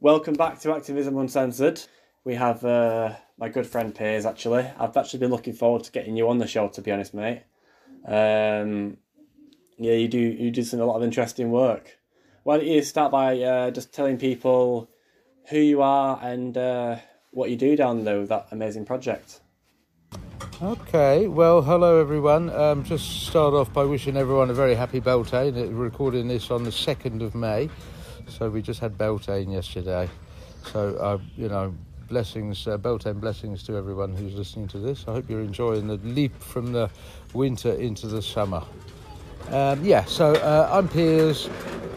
Welcome back to Activism Uncensored. We have uh, my good friend Piers. Actually, I've actually been looking forward to getting you on the show. To be honest, mate. Um, yeah, you do you do some a lot of interesting work. Why don't you start by uh, just telling people who you are and uh, what you do down there with that amazing project? Okay, well, hello everyone. Um, just start off by wishing everyone a very happy Beltane. We're recording this on the 2nd of May, so we just had Beltane yesterday. So, uh, you know, blessings, uh, Beltane blessings to everyone who's listening to this. I hope you're enjoying the leap from the winter into the summer. Um, yeah, so uh, I'm Piers.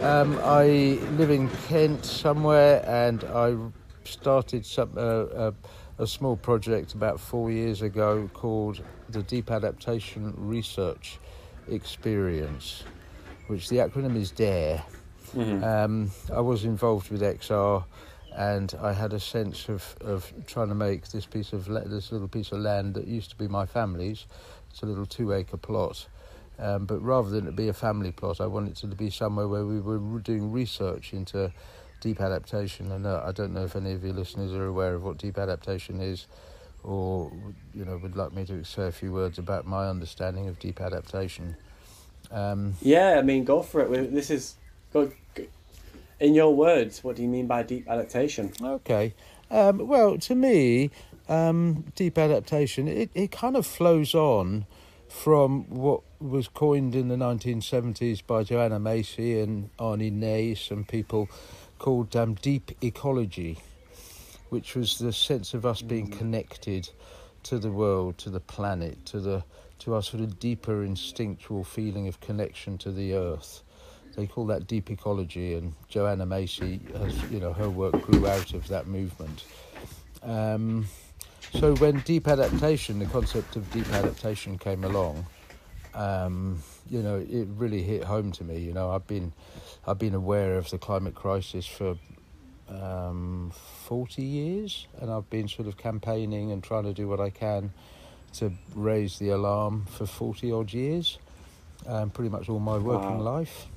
Um, I live in Kent somewhere, and I started some. Uh, a small project about four years ago called the Deep Adaptation Research Experience, which the acronym is DARE. Mm-hmm. Um, I was involved with XR, and I had a sense of, of trying to make this piece of this little piece of land that used to be my family's. It's a little two-acre plot. Um, but rather than it be a family plot, I wanted it to be somewhere where we were doing research into deep adaptation. And uh, I don't know if any of your listeners are aware of what deep adaptation is, or you know would like me to say a few words about my understanding of deep adaptation. Um, yeah, I mean, go for it. This is go, in your words. What do you mean by deep adaptation? Okay. Um, well, to me, um, deep adaptation it, it kind of flows on from what was coined in the 1970s by Joanna Macy and Arne Naess and people called um, Deep Ecology, which was the sense of us being mm. connected to the world, to the planet, to the to our sort of deeper instinctual feeling of connection to the earth. They call that deep ecology, and Joanna Macy has, you know, her work grew out of that movement. Um, so when deep adaptation, the concept of deep adaptation came along, um, you know, it really hit home to me. You know, I've been, I've been aware of the climate crisis for um, 40 years, and I've been sort of campaigning and trying to do what I can to raise the alarm for 40 odd years, um, pretty much all my working wow. life.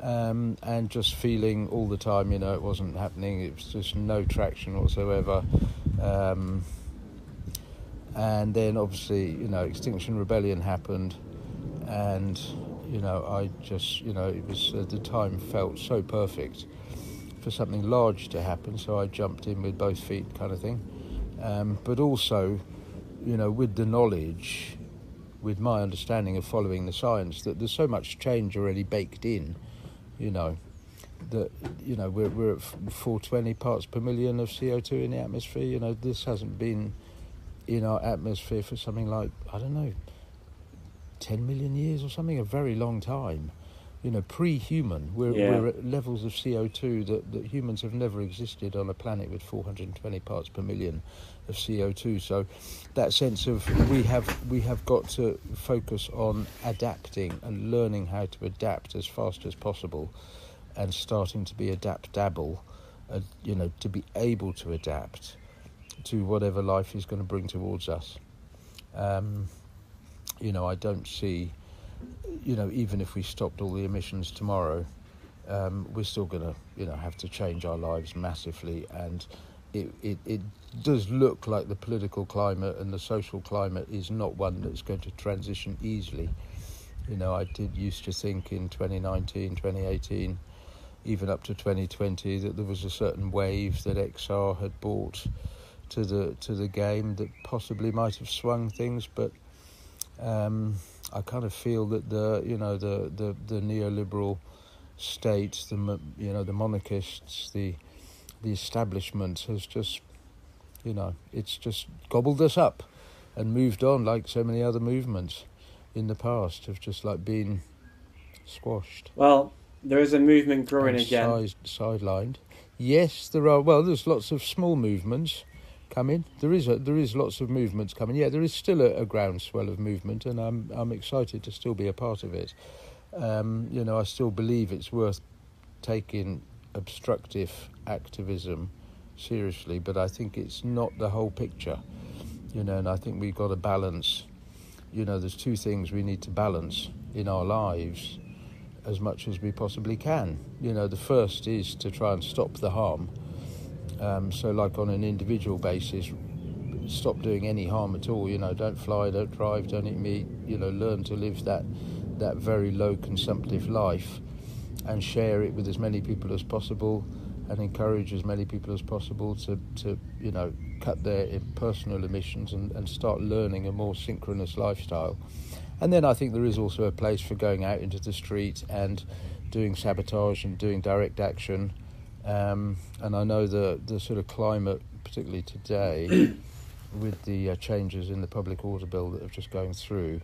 Um, and just feeling all the time, you know, it wasn't happening. It was just no traction whatsoever. Um, and then obviously, you know, Extinction Rebellion happened, and you know I just you know it was at the time felt so perfect for something large to happen, so I jumped in with both feet, kind of thing. Um, but also, you know, with the knowledge, with my understanding of following the science, that there's so much change already baked in, you know, that you know we're we're at 420 parts per million of CO2 in the atmosphere. You know, this hasn't been in our atmosphere for something like I don't know 10 million years or something, a very long time. You know, pre-human, we're, yeah. we're at levels of CO2 that, that humans have never existed on a planet with 420 parts per million of CO2. So that sense of we have we have got to focus on adapting and learning how to adapt as fast as possible, and starting to be adaptable, uh, you know, to be able to adapt to whatever life is going to bring towards us. Um, you know, I don't see, you know, even if we stopped all the emissions tomorrow, um, we're still going to, you know, have to change our lives massively. And it, it, it does look like the political climate and the social climate is not one that's going to transition easily. You know, I did used to think in 2019, 2018, even up to 2020, that there was a certain wave that XR had brought to the to the game that possibly might have swung things, but um, I kind of feel that the you know the the, the neoliberal state, the you know the monarchists, the the establishment has just you know it's just gobbled us up and moved on like so many other movements in the past have just like been squashed. Well, there is a movement growing and again. sidelined. Yes, there are. Well, there's lots of small movements coming. There is a, there is lots of movements coming. Yeah, there is still a, a groundswell of movement, and I'm I'm excited to still be a part of it. Um, you know, I still believe it's worth taking obstructive activism seriously, but I think it's not the whole picture. You know, and I think we've got to balance. You know, there's two things we need to balance in our lives as much as we possibly can. You know, the first is to try and stop the harm Um, so, like on an individual basis, stop doing any harm at all. You know, don't fly, don't drive, don't eat meat. You know, learn to live that that very low consumptive life, and share it with as many people as possible, and encourage as many people as possible to to you know cut their personal emissions and, and start learning a more synchronous lifestyle. And then I think there is also a place for going out into the street and doing sabotage and doing direct action. Um, and I know the the sort of climate, particularly today, with the uh, changes in the public order bill that are just going through,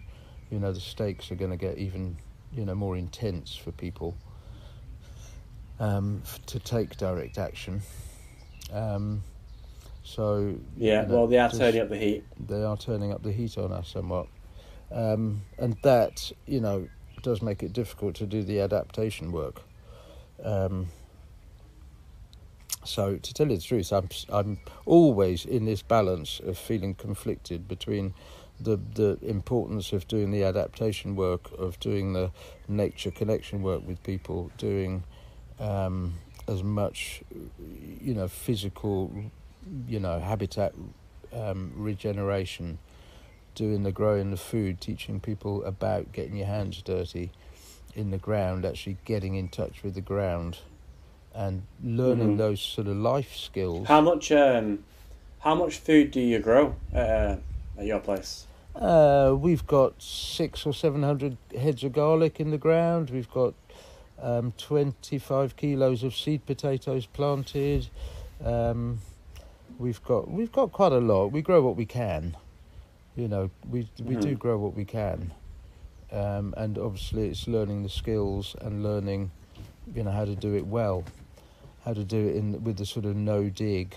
you know, the stakes are going to get even, you know, more intense for people um, to take direct action. Um, so yeah, you know, well, they are just- turning up the heat. they are turning up the heat on us somewhat. Um, and that, you know, does make it difficult to do the adaptation work. Um, so, to tell you the truth, I'm, I'm always in this balance of feeling conflicted between the, the importance of doing the adaptation work, of doing the nature connection work with people, doing um, as much, you know, physical, you know, habitat um, regeneration, doing the growing the food, teaching people about getting your hands dirty in the ground, actually getting in touch with the ground, and learning Mhm. those sort of life skills. How much um, how much food do you grow uh, at your place? Uh, we've got six or seven hundred heads of garlic in the ground. We've got um, twenty-five kilos of seed potatoes planted. Um, we've got we've got quite a lot. We grow what we can. You know, we we do Mhm. grow what we can, um, and obviously it's learning the skills and learning, you know, how to do it well, how to do it in with the sort of no dig,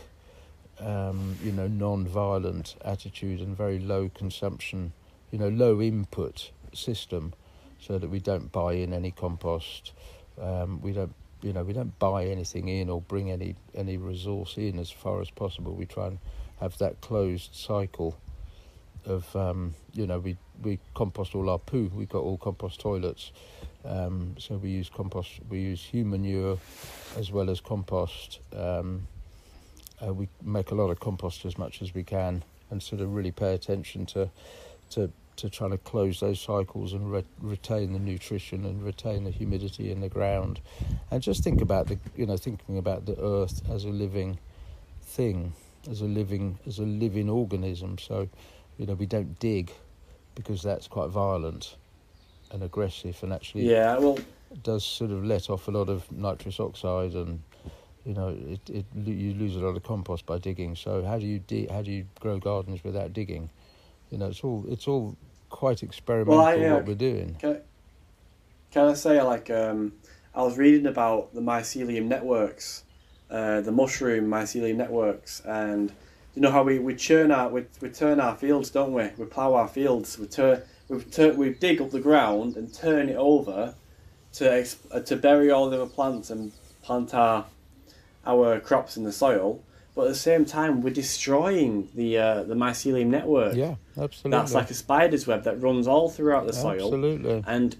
um, you know, non-violent attitude and very low consumption, you know, low input system, so that we don't buy in any compost, um, we don't, you know, we don't buy anything in or bring any any resource in as far as possible. We try and have that closed cycle of, um, you know, we we compost all our poo. We've got all compost toilets, um, so we use compost. We use human manure as well as compost. Um, uh, we make a lot of compost as much as we can, and sort of really pay attention to to to trying to close those cycles and re- retain the nutrition and retain the humidity in the ground, and just think about the you know thinking about the earth as a living thing, as a living as a living organism. So, you know, we don't dig because that's quite violent and aggressive, and actually Yeah, well, does sort of let off a lot of nitrous oxide and you know it, it you lose a lot of compost by digging. So how do you di- how do you grow gardens without digging? You know it's all it's all quite experimental Well, I, uh, what we're doing can, can I say like um, I was reading about the mycelium networks, uh, the mushroom mycelium networks, and you know how we, we churn our we, we turn our fields, don't we? We plough our fields. We turn we turn we dig up the ground and turn it over to ex, uh, to bury all the other plants and plant our our crops in the soil. But at the same time, we're destroying the uh, the mycelium network. yeah absolutely. That's like a spider's web that runs all throughout the soil. Absolutely. And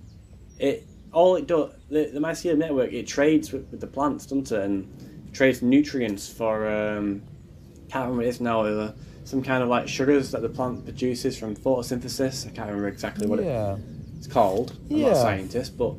it all it does the, the mycelium network it trades with, with the plants doesn't it? And trades nutrients for um can't remember what it is now uh, some kind of like sugars that the plant produces from photosynthesis. I can't remember exactly what yeah. it's called. I'm not a Yeah. scientist but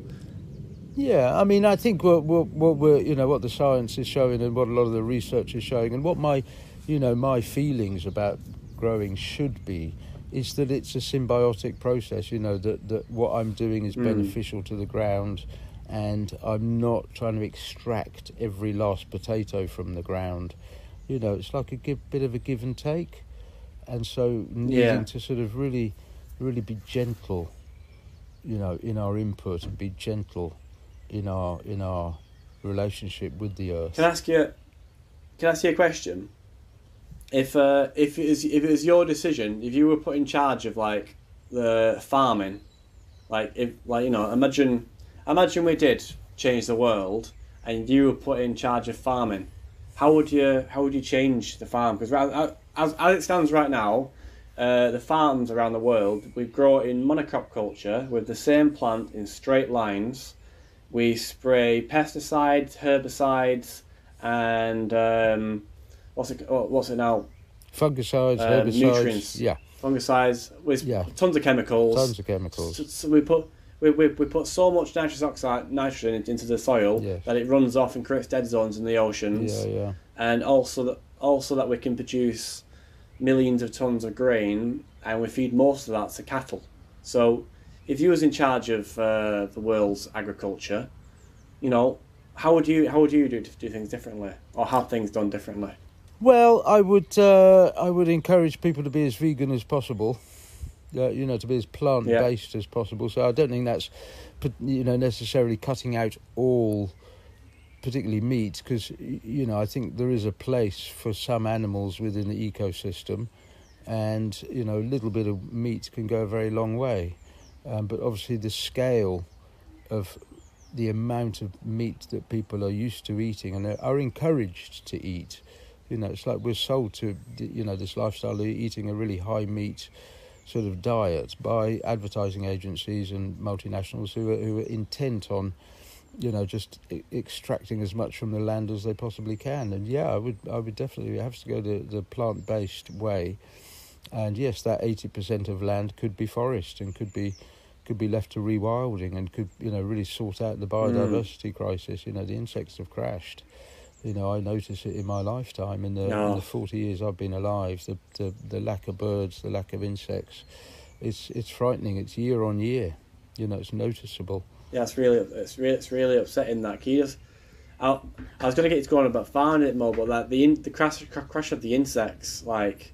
Yeah, I mean, I think what, what what we're you know what the science is showing and what a lot of the research is showing, and what my you know my feelings about growing should be, is that it's a symbiotic process. You know that that what I'm doing is Mm. beneficial to the ground, and I'm not trying to extract every last potato from the ground. You know, it's like a give, bit of a give and take, and so needing Yeah. to sort of really, really be gentle. You know, in our input and be gentle in our in our relationship with the earth. can I ask you can I ask you a question if uh, if it was if it was your decision if you were put in charge of like the farming like if like you know imagine imagine we did change the world and you were put in charge of farming how would you how would you change the farm because as, as it stands right now uh, the farms around the world we grow in monocrop culture with the same plant in straight lines we spray pesticides herbicides and um, what's it what's it now Fungicides, Um, herbicides. nutrients. Yeah, fungicides with Yeah. tons of chemicals. tons of chemicals. So, so we put we, we, we put so much nitrous oxide nitrogen into the soil Yes. that it runs off and creates dead zones in the oceans, Yeah, yeah. and also that also that we can produce millions of tons of grain, and we feed most of that to cattle. So, if you was in charge of uh, the world's agriculture, you know, how would you how would you do do things differently, or have things done differently? Well, I would uh, I would encourage people to be as vegan as possible. Uh, you know, to be as plant based as possible. So I don't think that's, you know, necessarily cutting out all, particularly meat, because you know I think there is a place for some animals within the ecosystem, and you know a little bit of meat can go a very long way, um, but obviously the scale of the amount of meat that people are used to eating and are encouraged to eat you know, it's like we're sold to, you know, this lifestyle of eating a really high meat sort of diet by advertising agencies and multinationals who are, who are intent on, you know, just e- extracting as much from the land as they possibly can. And yeah, I would, I would definitely have to go the, the plant based way. And yes, that eighty percent of land could be forest and could be, could be left to rewilding and could, you know, really sort out the hmm. biodiversity crisis. You know, the insects have crashed you know, I notice it in my lifetime in the, No. in the ah. forty years I've been alive. The, the the lack of birds, the lack of insects, it's it's frightening. It's year on year. You know, it's noticeable. Yeah, it's really it's really it's really upsetting that. You I, I was gonna get you to go on about farming it more, but that the in, the crash crash of the insects. Like,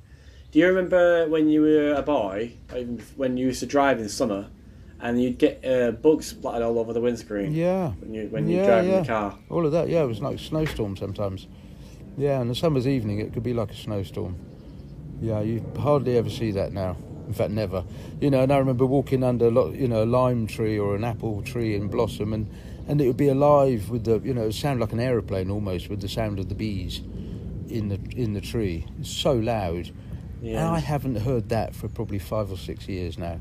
do you remember when you were a boy, even when you used to drive in summer, and you'd get uh, bugs splattered all over the windscreen Yeah, when you when you Yeah, drive yeah. the car? all of that. Yeah, it was like a snowstorm sometimes. Yeah, and a summer's evening it could be like a snowstorm. Yeah, you hardly ever see that now. In fact, never. You know, and I remember walking under, a lot, you know, a lime tree or an apple tree in blossom, and and it would be alive with the, you know, sound like an aeroplane almost with the sound of the bees in the in the tree. It's so loud. Yeah. And I haven't heard that for probably five or six years now.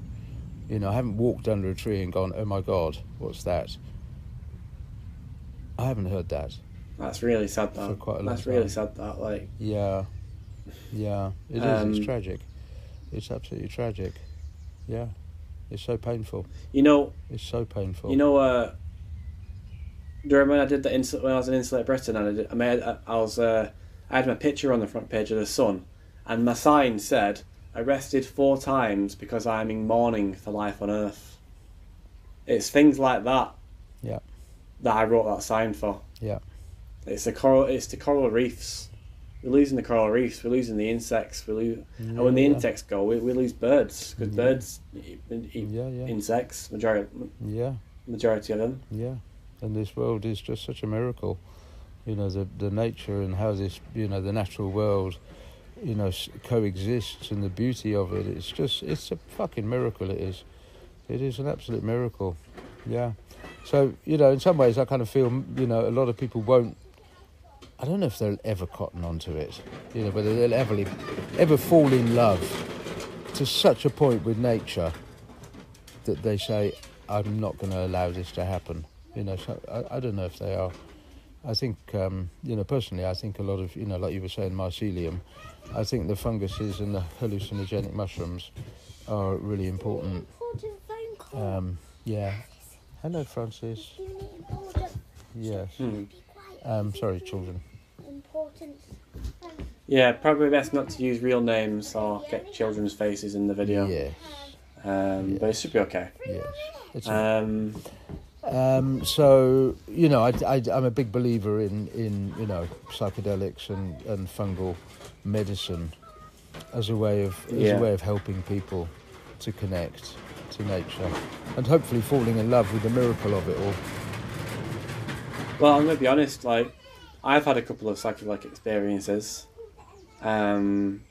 You know, I haven't walked under a tree and gone, "Oh my God, what's that?" I haven't heard that. That's really sad. That For quite a long that's really time. sad. That like Yeah, yeah, it is. Um, It's tragic. It's absolutely tragic. Yeah, it's so painful. you know It's so painful. You know, uh, do you remember when I did the insul- when I was in Insulate Britain and I, did, I made I, I was uh, I had my picture on the front page of the Sun, and my sign said arrested four times because I'm in mourning for life on Earth. It's things like that. Yeah. That I wrote that sign for. Yeah. It's the coral. It's the coral reefs. We're losing the coral reefs. We're losing the insects. We lose, and when the Yeah. insects go, we, we lose birds because Yeah. birds eat, eat Yeah, yeah, insects. Majority yeah, majority of them. yeah. And this world is just such a miracle. You know, the the nature and how this, you know, the natural world, you know, coexists and the beauty of it. It's just, it's a fucking miracle. It is. It is an absolute miracle. Yeah. So you know, in some ways, I kind of feel, you know, a lot of people won't. I don't know if they'll ever cotton onto it. You know, whether they'll ever ever fall in love to such a point with nature that they say, "I'm not going to allow this to happen." You know, so I, I don't know if they are. I think, um, you know, personally, I think a lot of, you know, like you were saying, mycelium. I think the funguses and the hallucinogenic mushrooms are really important. Important phone call. Um, yeah. Hello, Francis. Give me important. Yes. Hmm. Um, sorry, children. Important. Yeah, probably best not to use real names or get children's faces in the video. Yes. Um, But it should be okay. Yes. Um, Um, so you know, I, I, I'm a big believer in, in you know psychedelics and, and fungal medicine as a way of as Yeah. a way of helping people to connect to nature and hopefully falling in love with the miracle of it all. well, I'm gonna be honest. Like, I've had a couple of psychedelic experiences, um,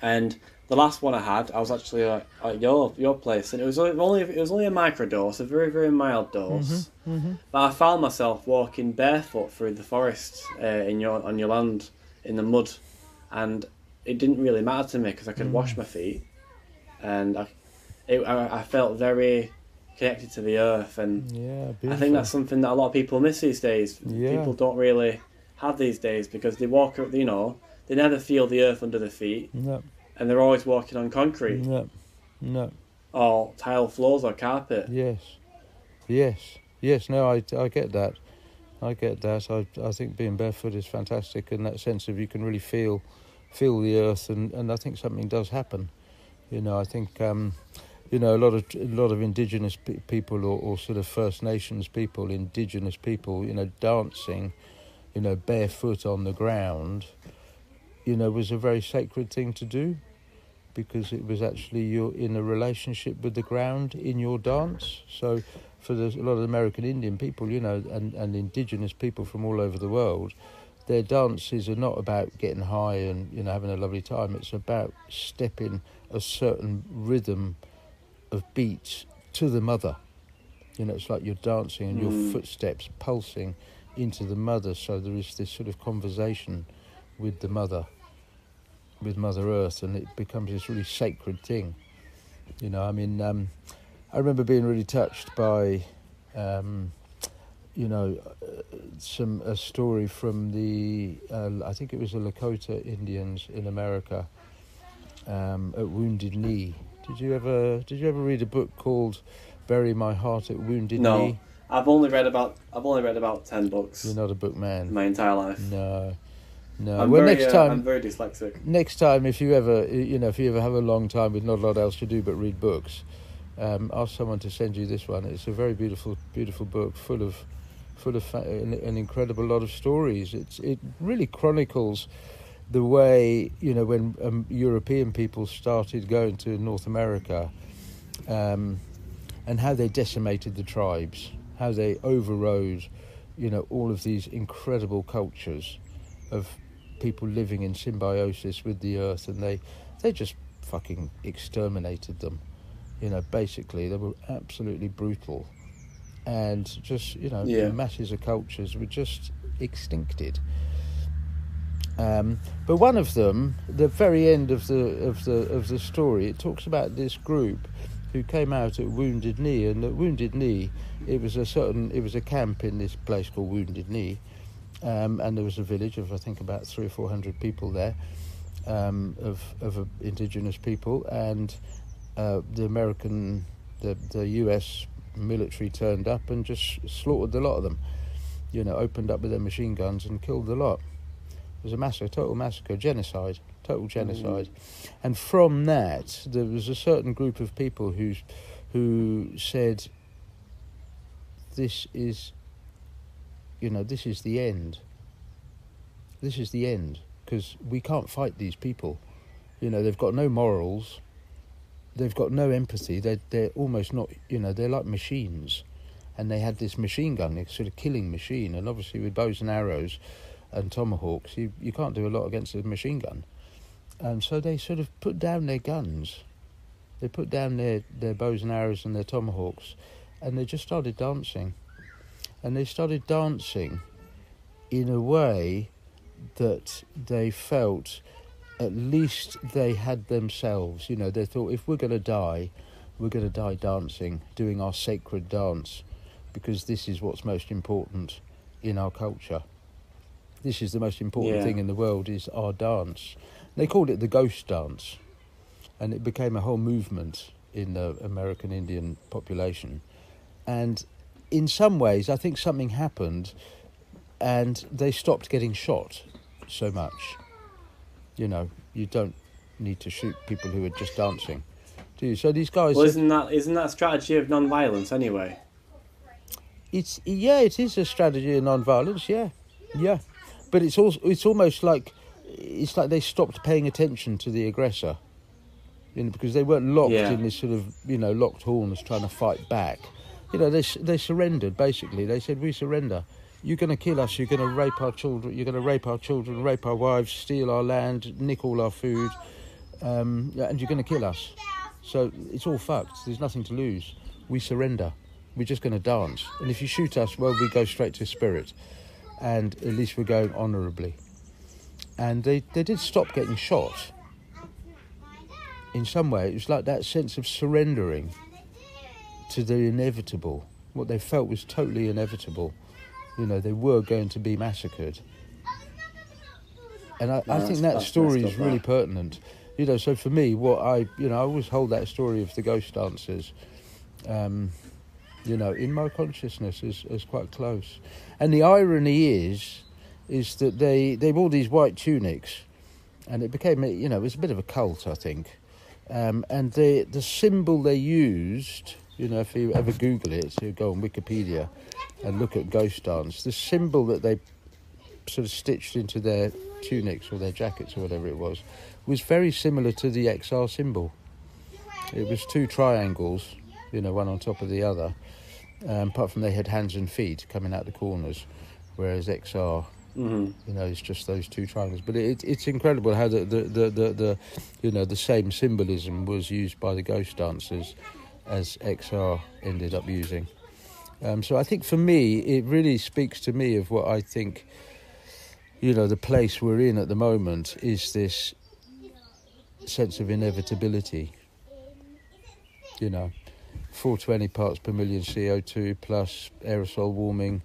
and the last one I had, I was actually at, at your your place, and it was only it was only a micro dose, a very very mild dose. Mm-hmm, mm-hmm. But I found myself walking barefoot through the forest uh, in your on your land in the mud, and it didn't really matter to me because I could mm. wash my feet, and I, it, I, I felt very connected to the earth, and Yeah. I think that's something that a lot of people miss these days. Yeah. People don't really have these days because they walk, you know, They never feel the earth under their feet, No, and they're always walking on concrete no, no. or tile floors or carpet. Yes, yes, yes. No, I, I get that. I get that. I, I think being barefoot is fantastic in that sense of you can really feel, feel the earth, and, and I think something does happen. You know, I think, um, you know, a lot of a lot of indigenous pe- people or, or sort of First Nations people, indigenous people, you know, dancing, you know, barefoot on the ground, you know, was a very sacred thing to do because it was actually you're in a relationship with the ground in your dance. So, for the, a lot of American Indian people, you know, and, and indigenous people from all over the world, their dances are not about getting high and you know having a lovely time. It's about stepping a certain rhythm of beats to the mother. You know, it's like you're dancing and your Mm. footsteps pulsing into the mother. So there is this sort of conversation with the mother, with Mother Earth, and it becomes this really sacred thing. You know, I mean, um, I remember being really touched by, um, you know, uh, some a story from the uh, I think it was the Lakota Indians in America um, at Wounded Knee. Did you ever Did you ever read a book called "Bury My Heart at Wounded Knee? No. Knee"? I've only read about I've only read about ten books You're not a book man. my entire life. No, no. I'm well, very, next uh, time, I'm very dyslexic. next time if you ever you know if you ever have a long time with not a lot else to do but read books um, ask someone to send you this one it's a very beautiful beautiful book full of full of fa- an, an incredible lot of stories it's it really chronicles the way you know when um, European people started going to North America um, and how they decimated the tribes how they overrode you know all of these incredible cultures of people living in symbiosis with the earth and they they just fucking exterminated them. You know basically they were absolutely brutal. And just you know Yeah. masses of cultures were just extincted. Um, but one of them the very end of the of the of the story it talks about this group who came out at wounded knee and at wounded knee it was a certain it was a camp in this place called wounded knee um, and there was a village of I think about three or four hundred people there um, of of uh, indigenous people, and uh, the American, the the U.S. military turned up and just slaughtered a lot of them. You know, opened up with their machine guns and killed a lot. It was a massacre, total massacre, genocide, total genocide. And from that, there was a certain group of people who who said, "This is you know, this is the end. This is the end because we can't fight these people. You know, they've got no morals. They've got no empathy. They're they're almost not. You know, they're like machines, and they had this machine gun, this sort of killing machine, and obviously with bows and arrows, and tomahawks, you you can't do a lot against a machine gun, and so they sort of put down their guns. They put down their, their bows and arrows and their tomahawks, and they just started dancing and they started dancing in a way that they felt at least they had themselves. You know, they thought if we're going to die, we're going to die dancing, doing our sacred dance, because this is what's most important in our culture. This is the most important Yeah. thing in the world is our dance. They called it the ghost dance, and it became a whole movement in the American Indian population. And in some ways, I think something happened, and they stopped getting shot so much. You know, you don't need to shoot people who are just dancing, do you? So these guys, Well, isn't that isn't that a strategy of non-violence anyway? it's yeah, it is a strategy of non-violence. Yeah, yeah, but it's also it's almost like it's like they stopped paying attention to the aggressor. You know, because they weren't locked Yeah. in this sort of you know locked horns trying to fight back. You know, they they surrendered basically. They said, "We surrender. You're going to kill us. You're going to rape our children. You're going to rape our children, rape our wives, steal our land, nick all our food, um, and you're going to kill us. So it's all fucked. There's nothing to lose. We surrender. We're just going to dance. And if you shoot us, well, we go straight to spirit, and at least we're going honourably." And they they did stop getting shot. In some way, it was like that sense of surrendering to the inevitable. What they felt was totally inevitable. You know, they were going to be massacred. and I, I think that story is really that. pertinent. You know, so for me, what I you know, I always hold that story of the ghost dancers, um, you know, in my consciousness is, as quite close. And the irony is, is that they they wore these white tunics, and it became you know it was a bit of a cult, I think. Um, and the the symbol they used, you know, if you ever Google it, you go on Wikipedia and look at ghost dance. The symbol that they sort of stitched into their tunics or their jackets or whatever it was was very similar to the XR symbol. It was two triangles, you know, one on top of the other. Um, apart from they had hands and feet coming out the corners, whereas XR hmm you know, it's just those two triangles. But it, it's incredible how the, the, the, the, the, you know, the same symbolism was used by the ghost dancers as XR ended up using. Um, so I think for me, it really speaks to me of what I think, you know, the place we're in at the moment is this sense of inevitability. You know, 420 parts per million CO2 plus aerosol warming,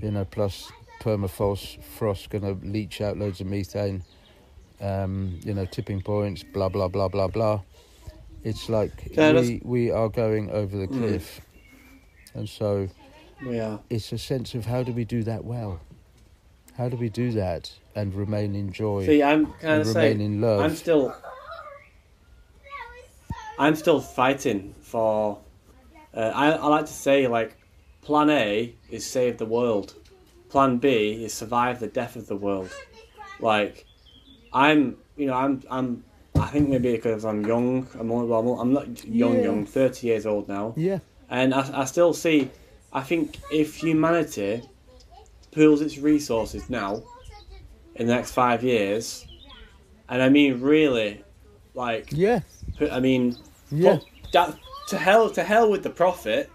you know, plus permafrost frost going to leach out loads of methane. Um, you know, tipping points, blah blah blah blah blah. It's like Yeah, we we are going over the Mm. cliff, and so We are. it's a sense of how do we do that well? How do we do that and remain in joy See, I'm kind of saying in love? I'm still, I'm still fighting for. Uh, I I like to say like, Plan A is save the world, Plan B is survive the death of the world. Like, I'm you know I'm I'm I think maybe because I'm young I'm only, well, I'm not- young Yeah. young thirty years old now yeah, and I, I still see I think if humanity pools its resources now in the next five years and I mean really like yeah, I mean yeah. that, to hell to hell with the profit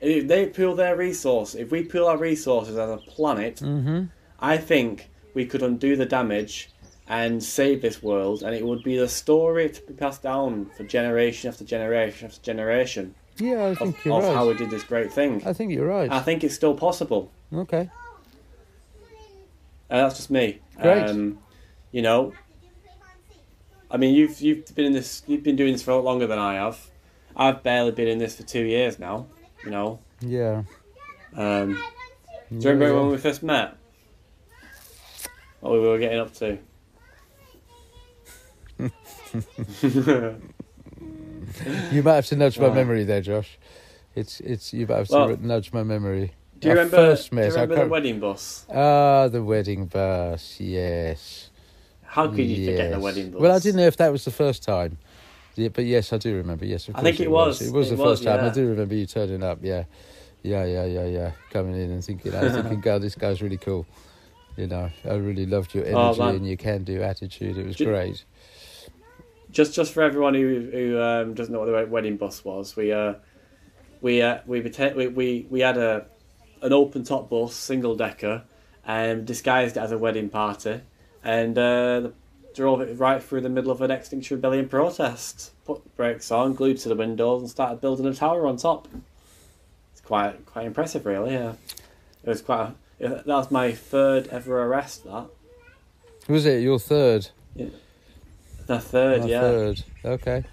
if they pool their resources if we pool our resources as a planet Mm-hmm. I think we could undo the damage and save this world and it would be the story to be passed down for generation after generation after generation Yeah, I of, think you're of right. how we did this great thing. I think you're right. I think it's still possible. okay. Uh, that's just me. Great. Um, you know, I mean, you've you've been in this, you've been doing this for a lot longer than I have. I've barely been in this for two years now. You know, Yeah. um, do you remember yeah. when we first met? What we were getting up to? You might have to nudge my memory there, Josh. It's it's you might have to Well, nudge my memory. Do you Our remember? first do you remember the wedding bus? Ah, the wedding bus. Yes. How could you forget the wedding bus? Well, I didn't know if that was the first time. Yeah, but yes, I do remember. Yes, of I think it was. It was It the was, first time. I do remember you turning up. Yeah, yeah, yeah, yeah, yeah. Coming in and thinking, I was thinking, God, this guy's really cool. You know, I really loved your Oh, energy man. and your can-do attitude. It was Do- great. Just just for everyone who who um, doesn't know what the wedding bus was, we uh we uh we pretend, we, we we had a an open top bus, single decker, and disguised it as a wedding party, and uh, drove it right through the middle of an Extinction Rebellion protest. Put brakes on, glued to the windows, and started building a tower on top. It's quite quite impressive, really. Yeah, it was quite. A, that was my third ever arrest. That Was it your third? The third, My yeah. Third. Okay.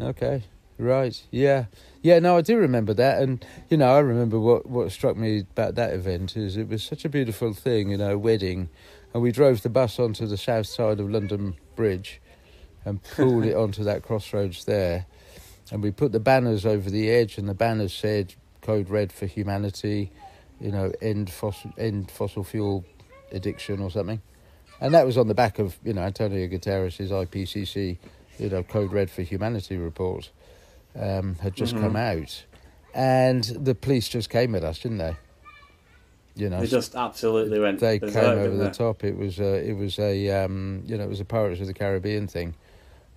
Okay. Right. Yeah. Yeah. No, I do remember that, and you know, I remember what what struck me about that event is it was such a beautiful thing, you know, wedding, and we drove the bus onto the south side of London Bridge, and pulled it onto that crossroads there, and we put the banners over the edge, and the banners said "Code Red for Humanity," you know, end fossil end fossil fuel addiction or something. And that was on the back of, you know, Antonio Guterres' IPCC, you know, Code Red for Humanity report um, had just Mhm. come out. And the police just came at us, didn't they? You know, They just absolutely went. they came over the top. It was a, it was a, um, you know, it was a Pirates of the Caribbean thing.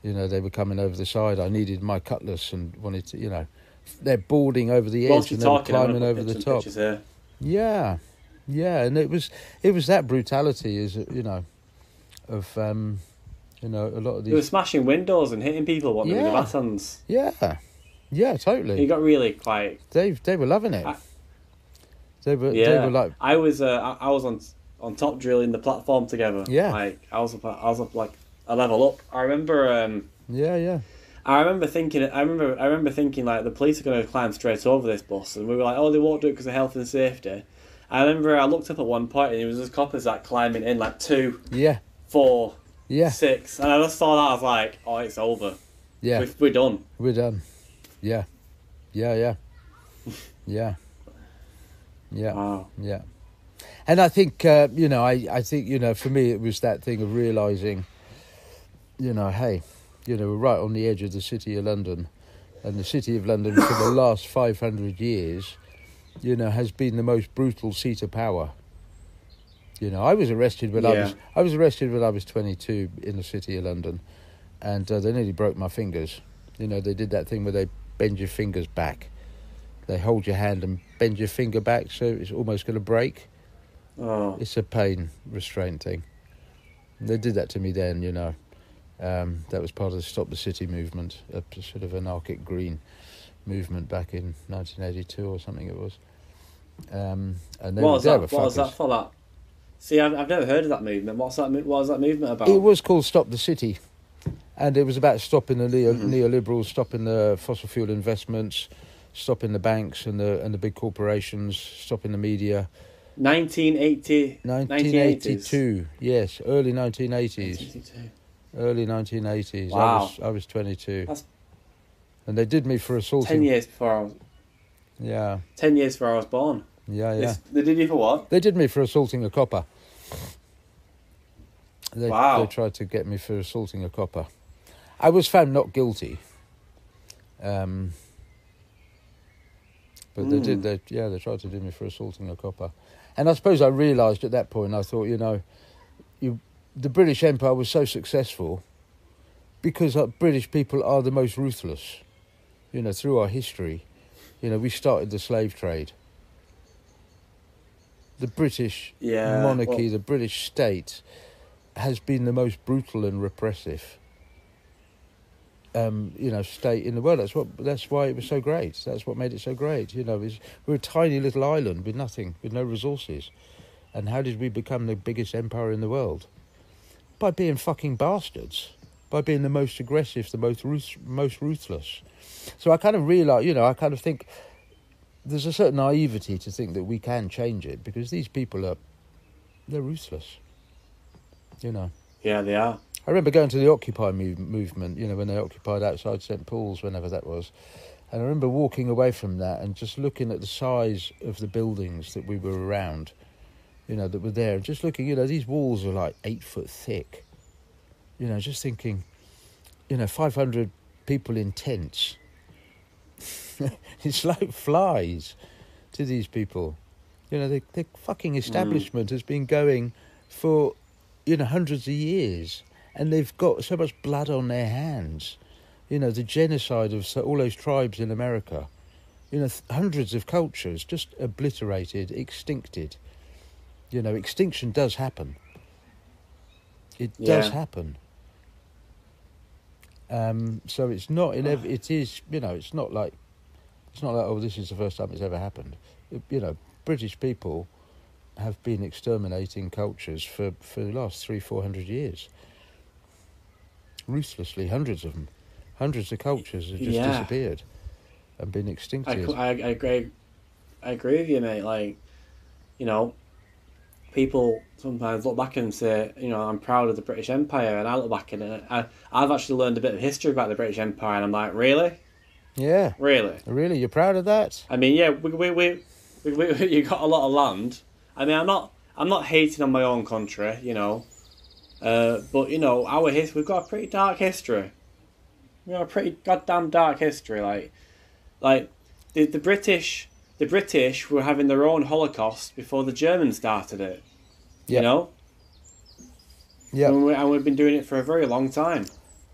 You know, they were coming over the side. I needed my cutlass and wanted to, you know, they're boarding over the edge and were climbing over the top. Yeah, yeah, and it was it was that brutality, is you know, of um, you know a lot of these. They were smashing windows and hitting people, what, with the Yeah. batons. Yeah, yeah, totally. He got really quite. They they were loving it. I- They were Yeah. they were like I was, uh, I, I was on on top drilling the platform together. Yeah. Like I was up, I was up like a level up. I remember. Um, Yeah, yeah. I remember thinking. I remember. I remember thinking like the police are going to climb straight over this bus, and we were like, oh, they won't do it because of health and safety. I remember I looked up at one point and it was just coppers like climbing in like two, Yeah, four, yeah, six, and I just saw that. I was like, oh, it's over. yeah. We're, we're done. We're done. Yeah, yeah, yeah, yeah, yeah, Wow. yeah. And I think uh, you know, I I think you know, for me, it was that thing of realizing, you know, hey, you know, we're right on the edge of the city of London, and the city of London for the last five hundred years, you know, has been the most brutal seat of power. You know, I was arrested when I was I was arrested when I was twenty two in the city of London, and uh, they nearly broke my fingers. You know, they did that thing where they bend your fingers back. They hold your hand and bend your finger back so it's almost going to break. Oh. It's a pain restraint thing. They did that to me then, you know. Um, that was part of the Stop the City movement, a sort of anarchic green movement back in 1982 or something it was. Um, and they, What was that? What was that for? That. See, I've, I've never heard of that movement. What's that? What was that movement about? It was called Stop the City, and it was about stopping the neo- Mhm. neoliberals, stopping the fossil fuel investments, stopping the banks and the and the big corporations, stopping the media. 1980. 1982, yes, early 1980s, 1982. early 1980s. I Wow. was I was 22, That's- and they did me for assaulting. Ten years before I was. Yeah, Ten years before I was born. yeah, yeah. This- They did you for what? They did me for assaulting a copper. They, Wow. they tried to get me for assaulting a copper. I was found not guilty. Um, but they did. Mm. They, yeah, they tried to do me for assaulting a copper. And I suppose I realised at that point. I thought, you know, you, the British Empire was so successful because uh, British people are the most ruthless. You know, through our history, you know, we started the slave trade. The British Yeah. monarchy, well, the British state, has been the most brutal and repressive. Um, you know, state in the world. That's what. That's why it was so great. That's what made it so great. You know, it's, we're a tiny little island with nothing, with no resources, and how did we become the biggest empire in the world? By being fucking bastards, by being the most aggressive, the most ruth- most ruthless. So I kind of realize, you know, I kind of think there's a certain naivety to think that we can change it because these people are they're ruthless. You know, yeah, they are. I remember going to the Occupy move- movement. You know, when they occupied outside St Paul's, whenever that was, and I remember walking away from that and just looking at the size of the buildings that we were around. You know, that were there, and just looking. You know, these walls are like eight foot thick. You know, just thinking. You know, five hundred people in tents. it's like flies to these people. You know, the, the fucking establishment has been going for, you know, hundreds of years, and they've got so much blood on their hands. You know, the genocide of so, all those tribes in America. You know, th- hundreds of cultures just obliterated, extincted. You know, extinction does happen. It does happen. Um, so it's not in ev- it is you know it's not like it's not like oh this is the first time it's ever happened. It- you know, British people have been exterminating cultures for, for the last three four hundred years. Ruthlessly, hundreds of them, hundreds of cultures have just Yeah. disappeared and been I, extincted. I, I agree. I agree with you, mate. Like, you know, people sometimes look back and say, you know, I'm proud of the British Empire, and I look back and uh, I, I've actually learned a bit of history about the British Empire, and I'm like, really, yeah, really. really, you're proud of that? I mean, yeah, we we we, we, we you got a lot of land. I mean, I'm not I'm not hating on my own country, you know, uh, but you know, our his we've got a pretty dark history. We've got a pretty goddamn dark history. Like, like the the British the British were having their own Holocaust before the Germans started it. Yeah. You know, Yeah, and, we, and we've been doing it for a very long time.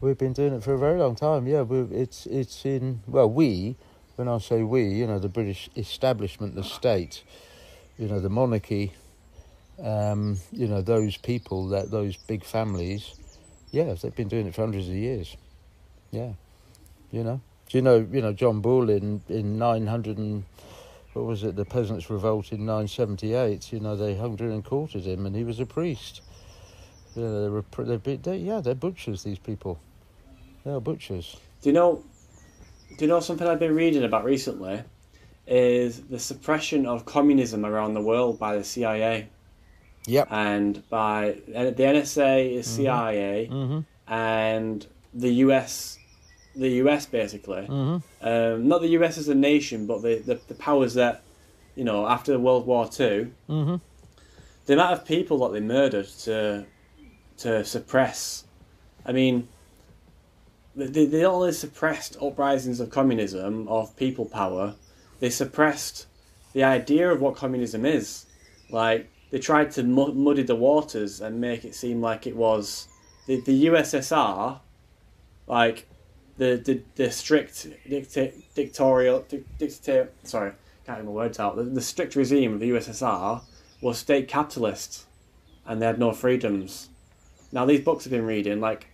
We've been doing it for a very long time. Yeah, it's it's in well we, when I say we, you know, the British establishment, the state, you know, the monarchy, um, you know, those people that those big families, yeah, they've been doing it for hundreds of years. Yeah, you know. Do you know? You know John Ball in in nine hundred and what was it? The peasants' revolt in 978. You know, they hung and quartered him, and he was a priest. You know, they were, they're, they, yeah, they're butchers. These people, butchers. Do you know? Do you know something I've been reading about recently? Is the suppression of communism around the world by the CIA Yep. and by the NSA, is CIA, Mm-hmm. and the US, the US basically. Mm-hmm. Um, not the US as a nation, but the, the, the powers that, you know, after World War Two, Mm-hmm. the amount of people that they murdered to to suppress. I mean, they, they only suppressed uprisings of communism, of people power, they suppressed the idea of what communism is. Like, they tried to mu- muddy the waters and make it seem like it was the, the USSR, like, the, the, the strict dicta- dictatorial, dic- dictator, sorry, can't get my words out, the, the strict regime of the USSR was state capitalist and they had no freedoms. Now these books I've been reading, like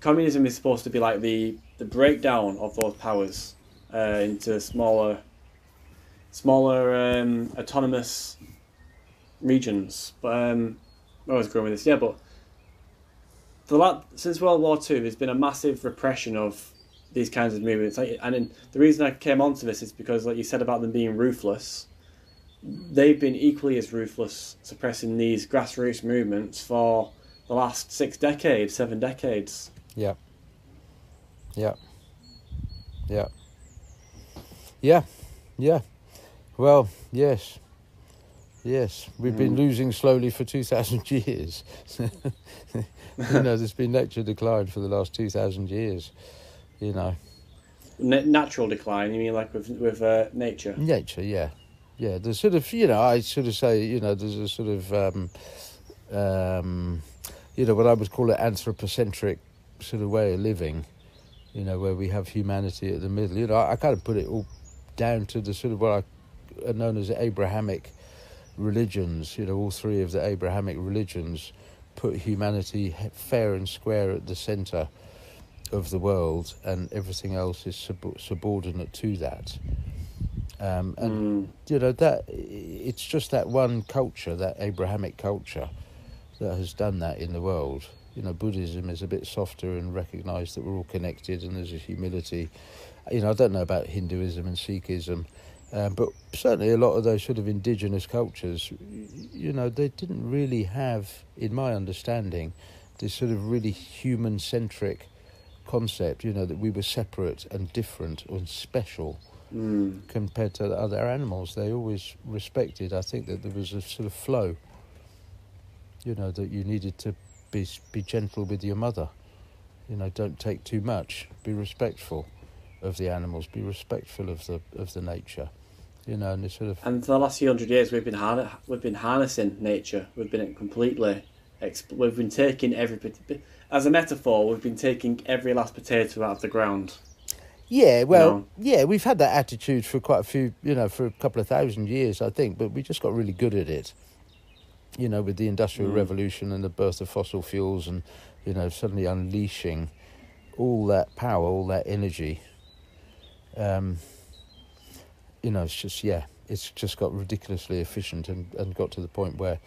communism is supposed to be like the the breakdown of those powers uh, into smaller, smaller um, autonomous regions. But um, I was going with this, yeah, but the la- since World War Two, there's been a massive repression of these kinds of movements. Like, and in, the reason I came onto this is because, like you said about them being ruthless, they've been equally as ruthless suppressing these grassroots movements for the last six decades, seven decades. Yeah. Yeah. Yeah. Yeah. Yeah. Well, yes. Yes. We've been losing slowly for 2,000 years. you know, there's been nature decline for the last 2,000 years. You know, Na- natural decline, you mean like with, with uh, nature? nature, yeah. Yeah, there's sort of, you know, I sort of say, you know, there's a sort of, um, um, you know, what I would call an anthropocentric sort of way of living, you know, where we have humanity at the middle. You know, I, I kind of put it all down to the sort of what I, are known as the Abrahamic religions. You know, all three of the Abrahamic religions put humanity fair and square at the centre of the world, and everything else is sub- subordinate to that. Um, and Mm. you know that it's just that one culture, that Abrahamic culture, that has done that in the world. You know, Buddhism is a bit softer and recognise that we're all connected and there's a humility. You know, I don't know about Hinduism and Sikhism, um, but certainly a lot of those sort of indigenous cultures, you know, they didn't really have, in my understanding, this sort of really human-centric concept. You know, that we were separate and different and special Mm. compared to the other animals. They always respected. I think that there was a sort of flow. You know that you needed to be be gentle with your mother. You know, don't take too much. Be respectful of the animals. Be respectful of the of the nature. You know, and this sort of And for the last few hundred years, we've been har- we've been harnessing nature. We've been completely, exp- we've been taking every as a metaphor. We've been taking every last potato out of the ground. Yeah, well, know? yeah, we've had that attitude for quite a few, you know, for a couple of thousand years, I think, but we just got really good at it. You know, with the Industrial Mm. Revolution and the birth of fossil fuels and, you know, suddenly unleashing all that power, all that energy. Um, you know, it's just, yeah, it's just got ridiculously efficient and, and got to the point where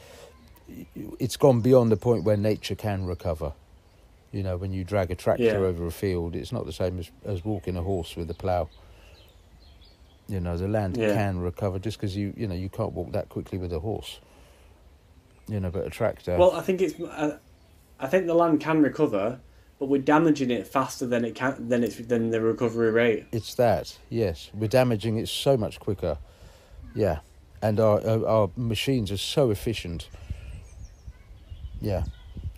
it's gone beyond the point where nature can recover. You know, when you drag a tractor Yeah. over a field, it's not the same as, as walking a horse with a plough. You know, the land Yeah. can recover just because you, you know, you can't walk that quickly with a horse. You know, but a tractor. Well, I think it's. I, I think the land can recover, but we're damaging it faster than it can than it's than the recovery rate. It's that, yes. We're damaging it so much quicker. Yeah. And our, our, our machines are so efficient. Yeah.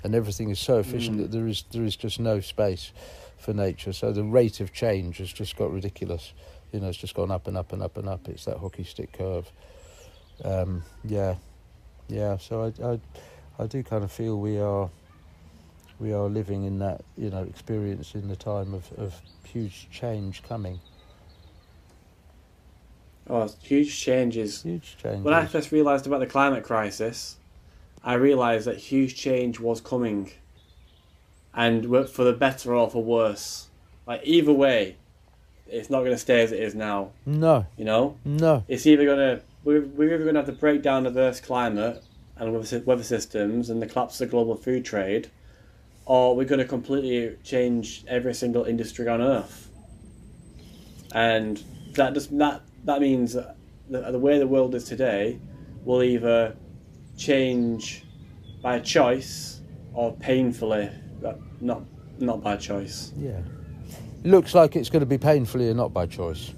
And everything is so efficient Mm. that there is there is just no space for nature. So the rate of change has just got ridiculous. You know, it's just gone up and up and up and up. It's that hockey stick curve. Um, yeah. Yeah. So I, I I do kind of feel we are we are living in that, you know, experience in the time of, of huge change coming. Oh, huge changes. Huge change. When I first realised about the climate crisis, I realised that huge change was coming, and for the better or for worse. Like either way, it's not going to stay as it is now. No, You know, no. it's either going to we're, we're either going to have the breakdown of Earth's climate and weather, systems and the collapse of the global food trade, or we're going to completely change every single industry on Earth. And that just that that means that the, way the world is today will either change by choice or painfully, not not by choice. Yeah. Looks like it's going to be painfully and not by choice.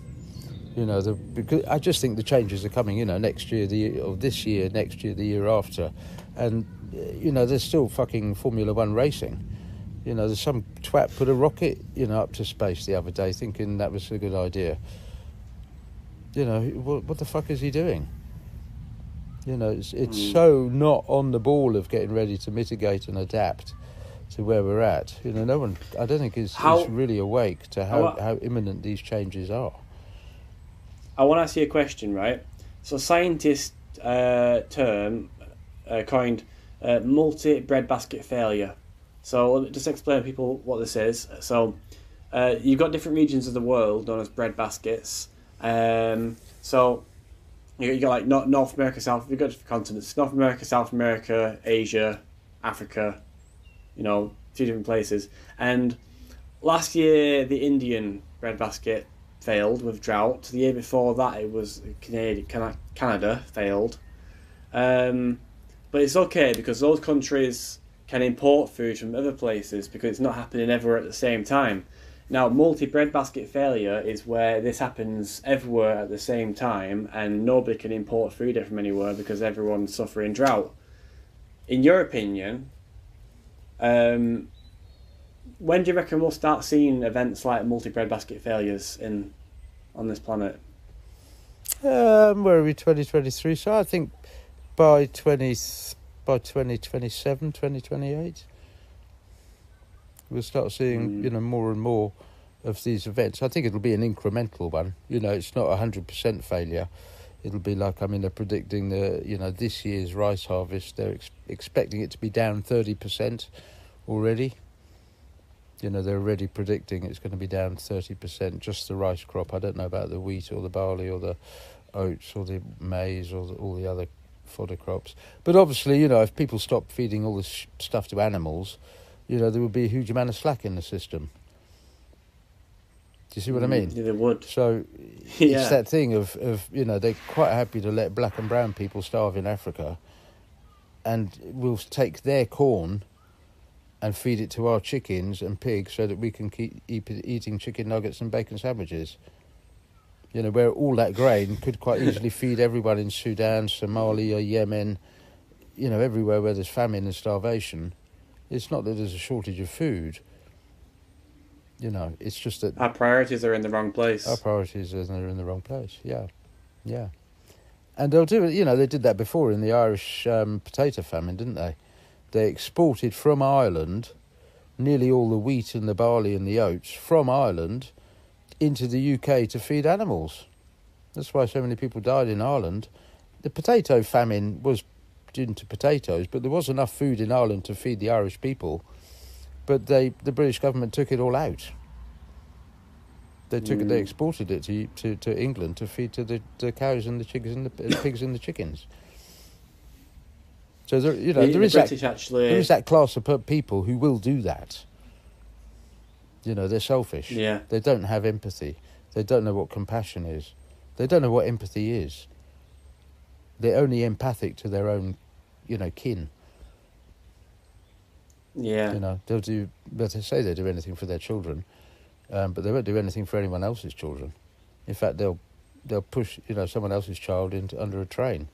You know, the, because I just think the changes are coming. You know, next year, the year, or this year, next year, the year after, and uh, you know, there's still fucking Formula One racing. You know, there's some twat put a rocket, you know, up to space the other day, thinking that was a good idea. You know, what, what the fuck is he doing? You know, it's, it's Mm. so not on the ball of getting ready to mitigate and adapt to where we're at. You know, no one, I don't think is, How- is really awake to how, How- how imminent these changes are. I want to ask you a question, right? So, scientists uh, term uh, coined uh, multi breadbasket failure. So, just explain to people what this is. So, uh, you've got different regions of the world known as breadbaskets. Um, so, you got like Nor- North America, South. You've got different continents: North America, South America, Asia, Africa. You know, two different places. And last year, the Indian breadbasket failed with drought. The year before that, it was Canada, Canada failed. Um, but it's okay because those countries can import food from other places because it's not happening everywhere at the same time. Now, multi breadbasket failure is where this happens everywhere at the same time and nobody can import food from anywhere because everyone's suffering drought. In your opinion, um, when do you reckon we'll start seeing events like multi breadbasket failures in on this planet? Um, where are we? 2023. So I think by 20, by 2027, 2028, we'll start seeing Mm. you know more and more of these events. I think it'll be an incremental one. You know, it's not a hundred percent failure. It'll be like I mean, they're predicting the you know this year's rice harvest. They're ex- expecting it to be down thirty percent already. You know, they're already predicting it's going to be down thirty percent. Just the rice crop. I don't know about the wheat or the barley or the oats or the maize or the, all the other fodder crops. But obviously, you know, if people stop feeding all this sh- stuff to animals, you know, there would be a huge amount of slack in the system. Do you see what I mm, mean? Yeah, they would. So yeah. it's that thing of, of, you know, they're quite happy to let black and brown people starve in Africa and we'll take their corn and feed it to our chickens and pigs so that we can keep eat, eating chicken nuggets and bacon sandwiches. You know, where all that grain could quite easily feed everyone in Sudan, Somalia, Yemen, you know, everywhere where there's famine and starvation. It's not that there's a shortage of food. You know, it's just that Our priorities are in the wrong place. our priorities are they're in the wrong place. Yeah, yeah. And they'll do it. You know, they did that before in the Irish um, potato famine, didn't they? They exported from Ireland nearly all the wheat and the barley and the oats from Ireland into the UK to feed animals. That's why so many people died in Ireland. The potato famine was due to potatoes, but there was enough food in Ireland to feed the Irish people. But they, the British government took it all out. They took it. They Mm. exported it to, to, to England to feed to the, the cows and the chickens and the uh, pigs and the chickens. So there, you know, the, there the is that actually. there is that class of people who will do that. You know, they're selfish. Yeah. They don't have empathy. They don't know what compassion is. They don't know what empathy is. They're only empathic to their own, you know, kin. Yeah. You know, they'll do. But they say they do anything for their children, um, but they won't do anything for anyone else's children. In fact, they'll they'll push you know someone else's child into under a train.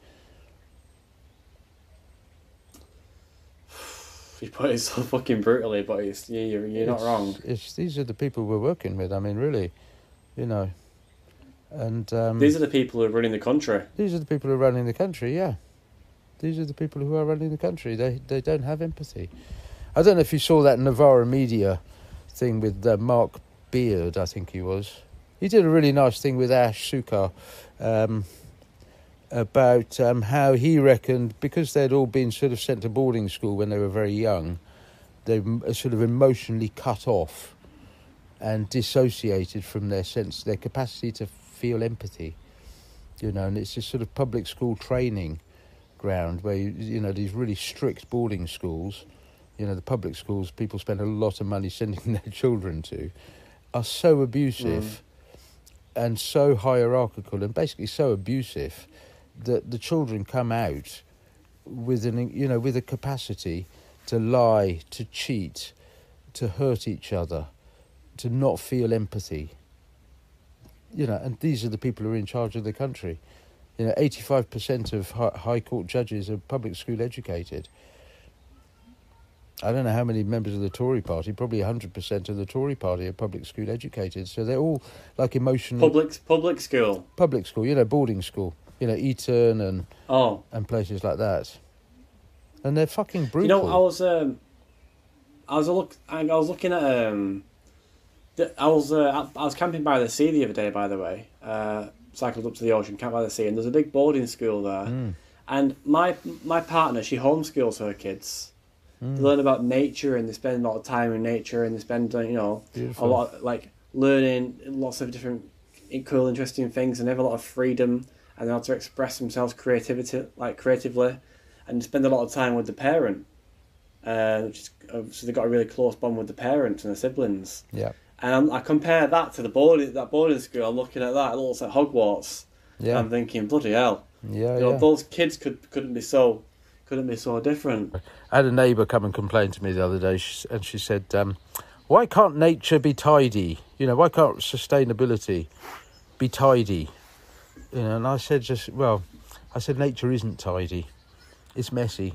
You put it so fucking brutally, but it's yeah, you're you're not wrong. It's these are the people we're working with. I mean, really, you know, and um, These are the people who are running the country. These are the people who are running the country, yeah. These are the people who are running the country. They they don't have empathy. I don't know if you saw that Novara Media thing with uh, Mark Beard, I think he was. He did a really nice thing with Ash Sarkar um, about um, how he reckoned, because they'd all been sort of sent to boarding school when they were very young, they were sort of emotionally cut off and dissociated from their sense, their capacity to feel empathy. You know, and it's this sort of public school training ground where you, you know these really strict boarding schools. You know, the public schools people spend a lot of money sending their children to, are so abusive and so hierarchical and basically so abusive that the children come out with an you know with a capacity to lie, to cheat, to hurt each other, to not feel empathy. You know, and these are the people who are in charge of the country. You know, eighty-five percent of high court judges are public school educated. I don't know how many members of the Tory party, probably 100% of the Tory party are public school educated. So they're all like emotional. Public public school. public school, you know, boarding school, you know, Eton and, Oh, and places like that. And they're fucking brutal. you know, I was um, I was a look. I was looking at um, I was uh, I was camping by the sea the other day. By the way, uh, cycled up to the ocean, camped by the sea, and there's a big boarding school there. Mm. And my my partner, she homeschools her kids. Mm. They learn about nature, and they spend a lot of time in nature, and they spend uh, you know Beautiful. a lot like learning lots of different cool, interesting things, and they have a lot of freedom and they have to express themselves creativity like creatively, and spend a lot of time with the parent. Uh, which is, uh, so they've got a really close bond with the parents and the siblings. Yeah. And I'm, I compare that to the boarding that boarding school. I'm looking at that. It looks like Hogwarts. Yeah. I'm thinking, bloody hell! yeah, You know, yeah. those kids could couldn't be so couldn't be so different. I had a neighbour come and complain to me the other day, and she said, um, "Why can't nature be tidy? You know, why can't sustainability be tidy?" You know, and I said, "Just well, I said nature isn't tidy. It's messy.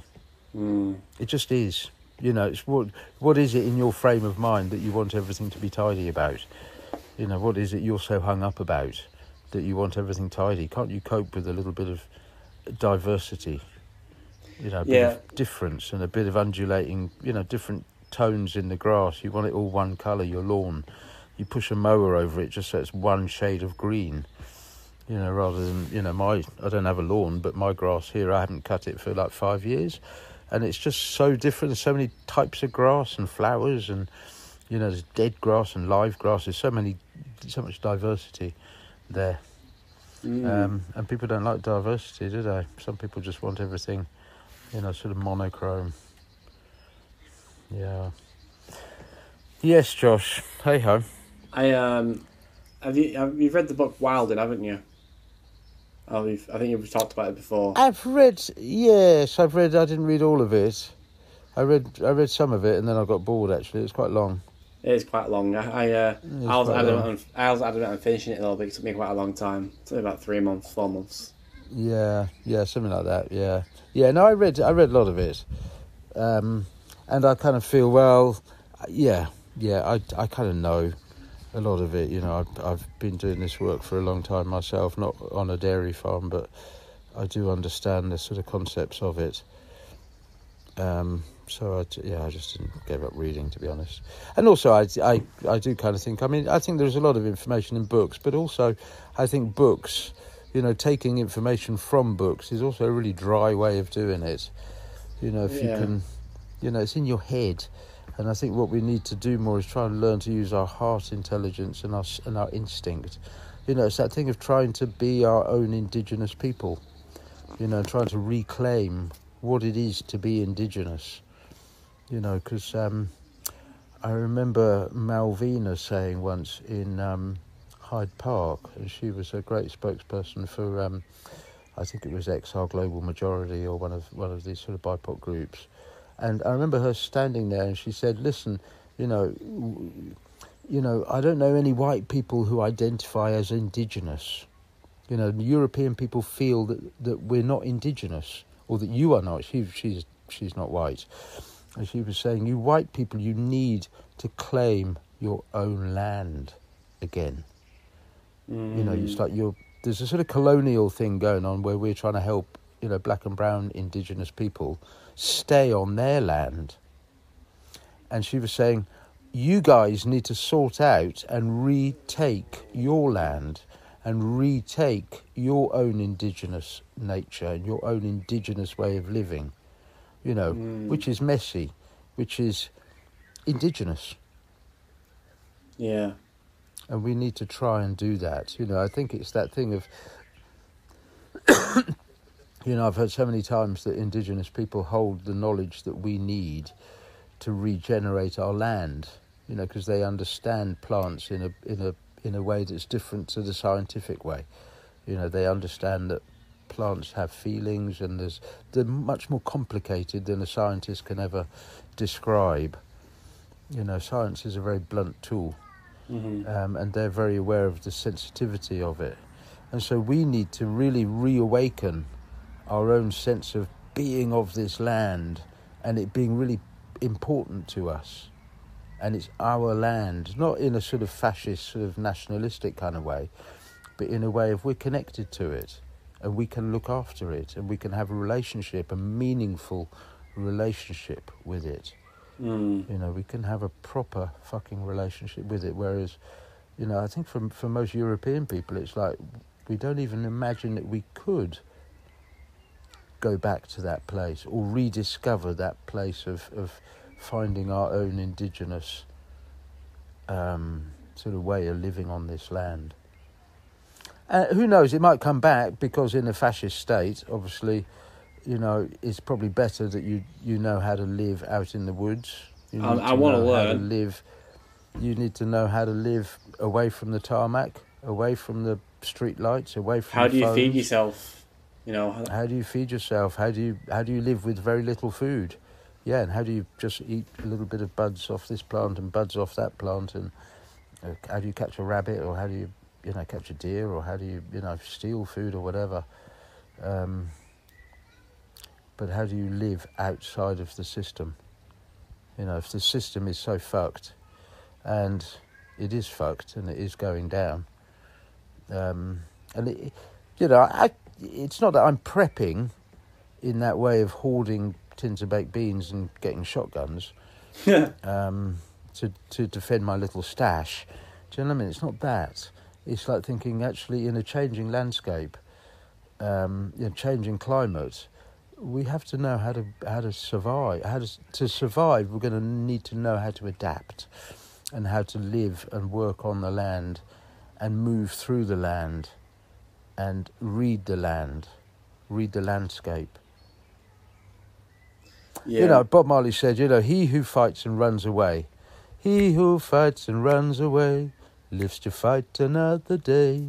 Mm. It just is. You know, it's what what is it in your frame of mind that you want everything to be tidy about? You know, what is it you're so hung up about that you want everything tidy? Can't you cope with a little bit of diversity? You know, a bit Yeah. of difference and a bit of undulating. You know, different tones in the grass. You want it all one colour. Your lawn. You push a mower over it just so it's one shade of green. You know, rather than you know my I don't have a lawn, but my grass here I haven't cut it for like five years, and it's just so different. There's so many types of grass and flowers, and you know there's dead grass and live grass. There's so many, so much diversity there, Mm. um, and people don't like diversity, do they? Some people just want everything, you know, sort of monochrome. Yeah. Yes, Josh. Hey ho. I um, have you have you read the book Wilding, haven't you? Oh, you've, I think you've talked about it before. I've read. Yes, I've read. I didn't read all of it. I read. I read some of it, and then I got bored. Actually, it's quite long. It is quite long. I I, uh, I was adamant on, I was adamant on finishing it a little bit. It took me quite a long time. It took me about three months, four months. Yeah, yeah, something like that. Yeah, yeah. No, I read. I read a lot of it, um, and I kind of feel well. Yeah, yeah. I I kind of know a lot of it. You know, I've I've been doing this work for a long time myself, not on a dairy farm, but I do understand the sort of concepts of it. Um, so I, yeah, I just didn't give up reading, to be honest. And also, I, I, I do kind of think. I mean, I think there's a lot of information in books, but also, I think books, you know, taking information from books is also a really dry way of doing it. You know, if you can, you know, it's in your head. And I think what we need to do more is try and learn to use our heart intelligence and our and our instinct. You know, it's that thing of trying to be our own indigenous people. You know, trying to reclaim what it is to be indigenous. You know, because um, I remember Malvina saying once in um, Hyde Park, and she was a great spokesperson for, um, I think it was XR Global Majority or one of one of these sort of BIPOC groups. And I remember her standing there, and she said, "Listen, you know, you know, I don't know any white people who identify as indigenous. You know, European people feel that, that we're not indigenous, or that you are not. She, she's she's not white." And she was saying, "You white people, you need to claim your own land again." You know, it's mm. like you're there's a sort of colonial thing going on where we're trying to help, you know, black and brown indigenous people stay on their land. And she was saying, you guys need to sort out and retake your land and retake your own indigenous nature and your own indigenous way of living, you know, mm. which is messy, which is indigenous. Yeah. and we need to try and do that. You know, I think it's that thing of, you know, I've heard so many times that Indigenous people hold the knowledge that we need to regenerate our land. You know, because they understand plants in a in a in a way that's different to the scientific way. You know, they understand that plants have feelings and there's they're much more complicated than a scientist can ever describe. You know, science is a very blunt tool hmm um, and they're very aware of the sensitivity of it. And so we need to really reawaken our own sense of being of this land and it being really important to us. And it's our land, not in a sort of fascist, sort of nationalistic kind of way, but in a way of we're connected to it and we can look after it and we can have a relationship, a meaningful relationship with it. Mm. You know, we can have a proper fucking relationship with it. Whereas, you know, I think for for most European people, it's like we don't even imagine that we could go back to that place or rediscover that place of of finding our own indigenous um, sort of way of living on this land. Uh, who knows? It might come back because in a fascist state, obviously, you know, it's probably better that you you know how to live out in the woods. You I- I how to learn. live. You need to know how to live away from the tarmac, away from the street lights, away from. How do you feed yourself? You know, How do you feed yourself? How do you how do you live with very little food? Yeah, and how do you just eat a little bit of buds off this plant and buds off that plant, and uh, how do you catch a rabbit, or how do you you know catch a deer, or how do you you know steal food or whatever? Um, but how do you live outside of the system? You know, if the system is so fucked, and it is fucked, and it is going down, um, and it, you know, I, it's not that I'm prepping in that way of hoarding tins of baked beans and getting shotguns um, to to defend my little stash. Do you know what I mean? It's not that. It's like thinking actually in a changing landscape, um, changing climate, we have to know how to how to survive. How to to survive, we're going to need to know how to adapt, and how to live and work on the land, and move through the land, and read the land, read the landscape. yeah. You know, Bob Marley said, you know, he who fights and runs away, he who fights and runs away, lives to fight another day.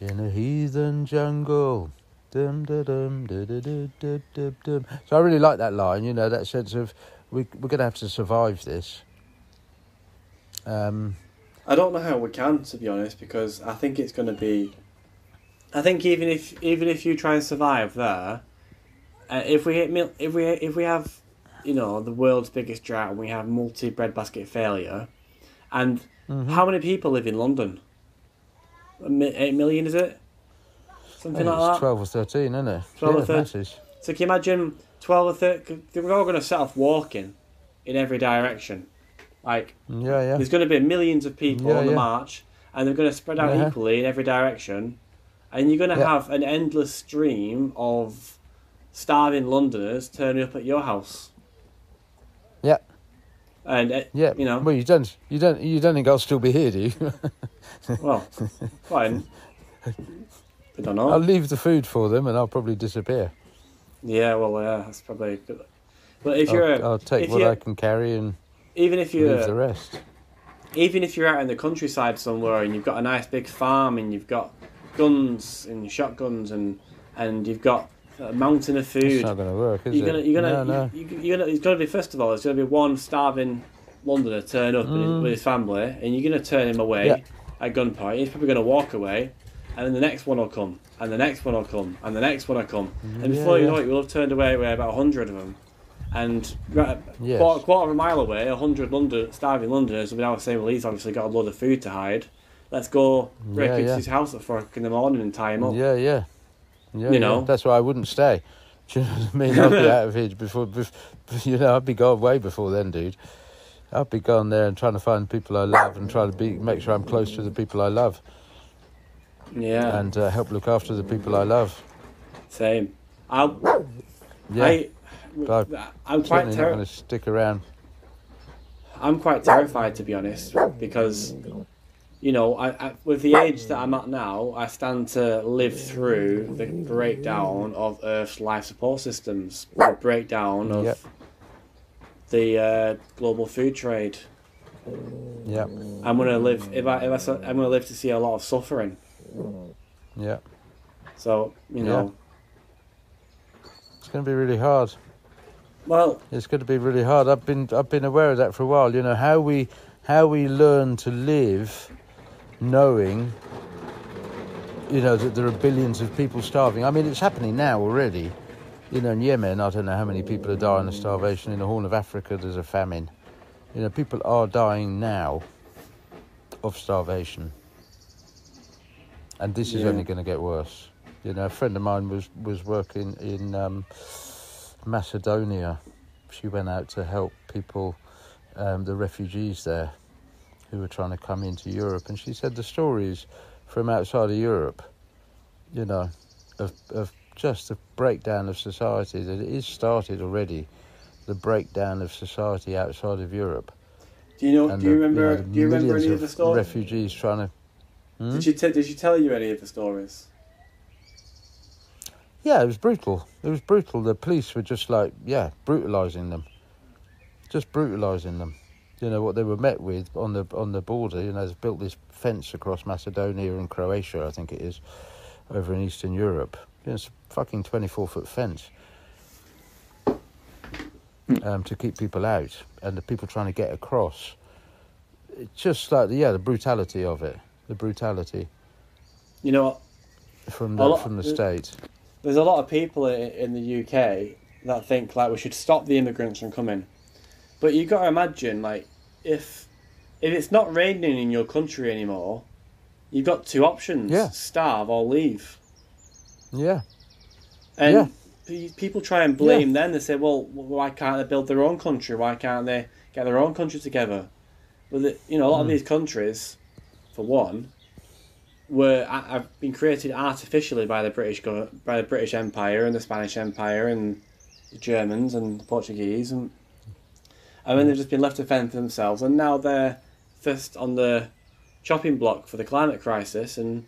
In a heathen jungle. Dum, da, dum, da, da, da, da, da, dum. So I really like that line, you know, that sense of we, we're going to have to survive this. Um, I don't know how we can, to be honest, because I think it's going to be. I think even if even if you try and survive there, uh, if we hit mil- if we if we have, you know, the world's biggest drought and we have multi breadbasket failure, and mhm. how many people live in London? Eight million is it? Something like that. 12 or 13, isn't it? 12 or yeah, 13. masses. So can you imagine twelve or thirty? We're all going to set off walking in every direction, like. Yeah, yeah. There's going to be millions of people Yeah, on the yeah. march, and they're going to spread out Yeah. equally in every direction, and you're going to have an endless stream of starving Londoners turning up at your house. Yeah. And uh, Yeah, you know, Well, you don't, you don't, you don't think I'll still be here, do you? well, fine. I don't know. I'll leave the food for them, and I'll probably disappear. yeah, well, yeah, that's probably good. But if you're, I'll, I'll take what I can carry and even if leave the you're, rest. even if you're out in the countryside somewhere and you've got a nice big farm and you've got guns and shotguns and and you've got a mountain of food. It's not going to work, is you're gonna, it? you're gonna, no, no. You, you, you're gonna. It's gonna be first of all. It's gonna be one starving Londoner turn up with, his, Mm. with his family, and you're gonna turn him away Yeah. at gunpoint. He's probably gonna walk away, and then the next one will come, and the next one will come, and the next one will come, and Yeah, before you yeah. know it, you'll have turned away, away about hundred of them, and Yes. quarter, quarter of a mile away, hundred London starving Londoners will be now saying, "Well, he's obviously got a load of food to hide. Let's go break Yeah, into yeah. his house at four o'clock in the morning and tie him up." Yeah, yeah, yeah. You know? that's why I wouldn't stay. Do you know what I mean? I'd be out of here before, bef- you know, I'd be gone way before then, dude. I'd be gone there and trying to find people I love and trying to be make sure I'm close to the people I love Yeah, and uh, help look after the people I love. same. I'll, Yeah, I, But I'm quite not going to stick around. I'm quite terrified to be honest because you know I, I with the age that I'm at now I stand to live through the breakdown of Earth's life support systems the breakdown of Yep. the uh, global food trade Yeah, I'm gonna live if I if I I'm gonna live to see a lot of suffering yeah. so you know It's going to be really hard. Well It's going to be really hard. I've been I've been aware of that for a while. You know how we how we learn to live, knowing. You know that there are billions of people starving. I mean, it's happening now already. You know, in Yemen, I don't know how many people are dying of starvation. In the Horn of Africa, there's a famine. You know, people are dying now of starvation, and this is Yeah. only going to get worse. You know, a friend of mine was was working in um, Macedonia. She went out to help people, um, the refugees there, who were trying to come into Europe, and she said the stories from outside of Europe, you know, of of just the breakdown of society that it is started already, the breakdown of society outside of Europe. do you know and do you the, remember know, the do you remember any of the stories refugees trying to. Hmm? did she t- did she tell you any of the stories Yeah, it was brutal. It was brutal. The police were just like, yeah, brutalising them, just brutalising them. You know what they were met with on the on the border. You know, they've built this fence across Macedonia and Croatia, I think it is, over in Eastern Europe. You know, it's a fucking twenty four foot fence um, to keep people out, and the people trying to get across. It's just like yeah, the brutality of it, the brutality you know what from the lot- from the state. There's a lot of people in, the UK that think like we should stop the immigrants from coming, but you got to imagine like if if it's not raining in your country anymore, you've got two options: Yeah. starve or leave. Yeah. And Yeah. pe- people try and blame them. They say, "Well, why can't they build their own country? Why can't they get their own country together?" But the, you know, a lot of Mm. these countries, for one, were have been created artificially by the British by the British Empire and the Spanish Empire and the Germans and the Portuguese, and and then they've just been left to fend for themselves. And now they're first on the chopping block for the climate crisis, and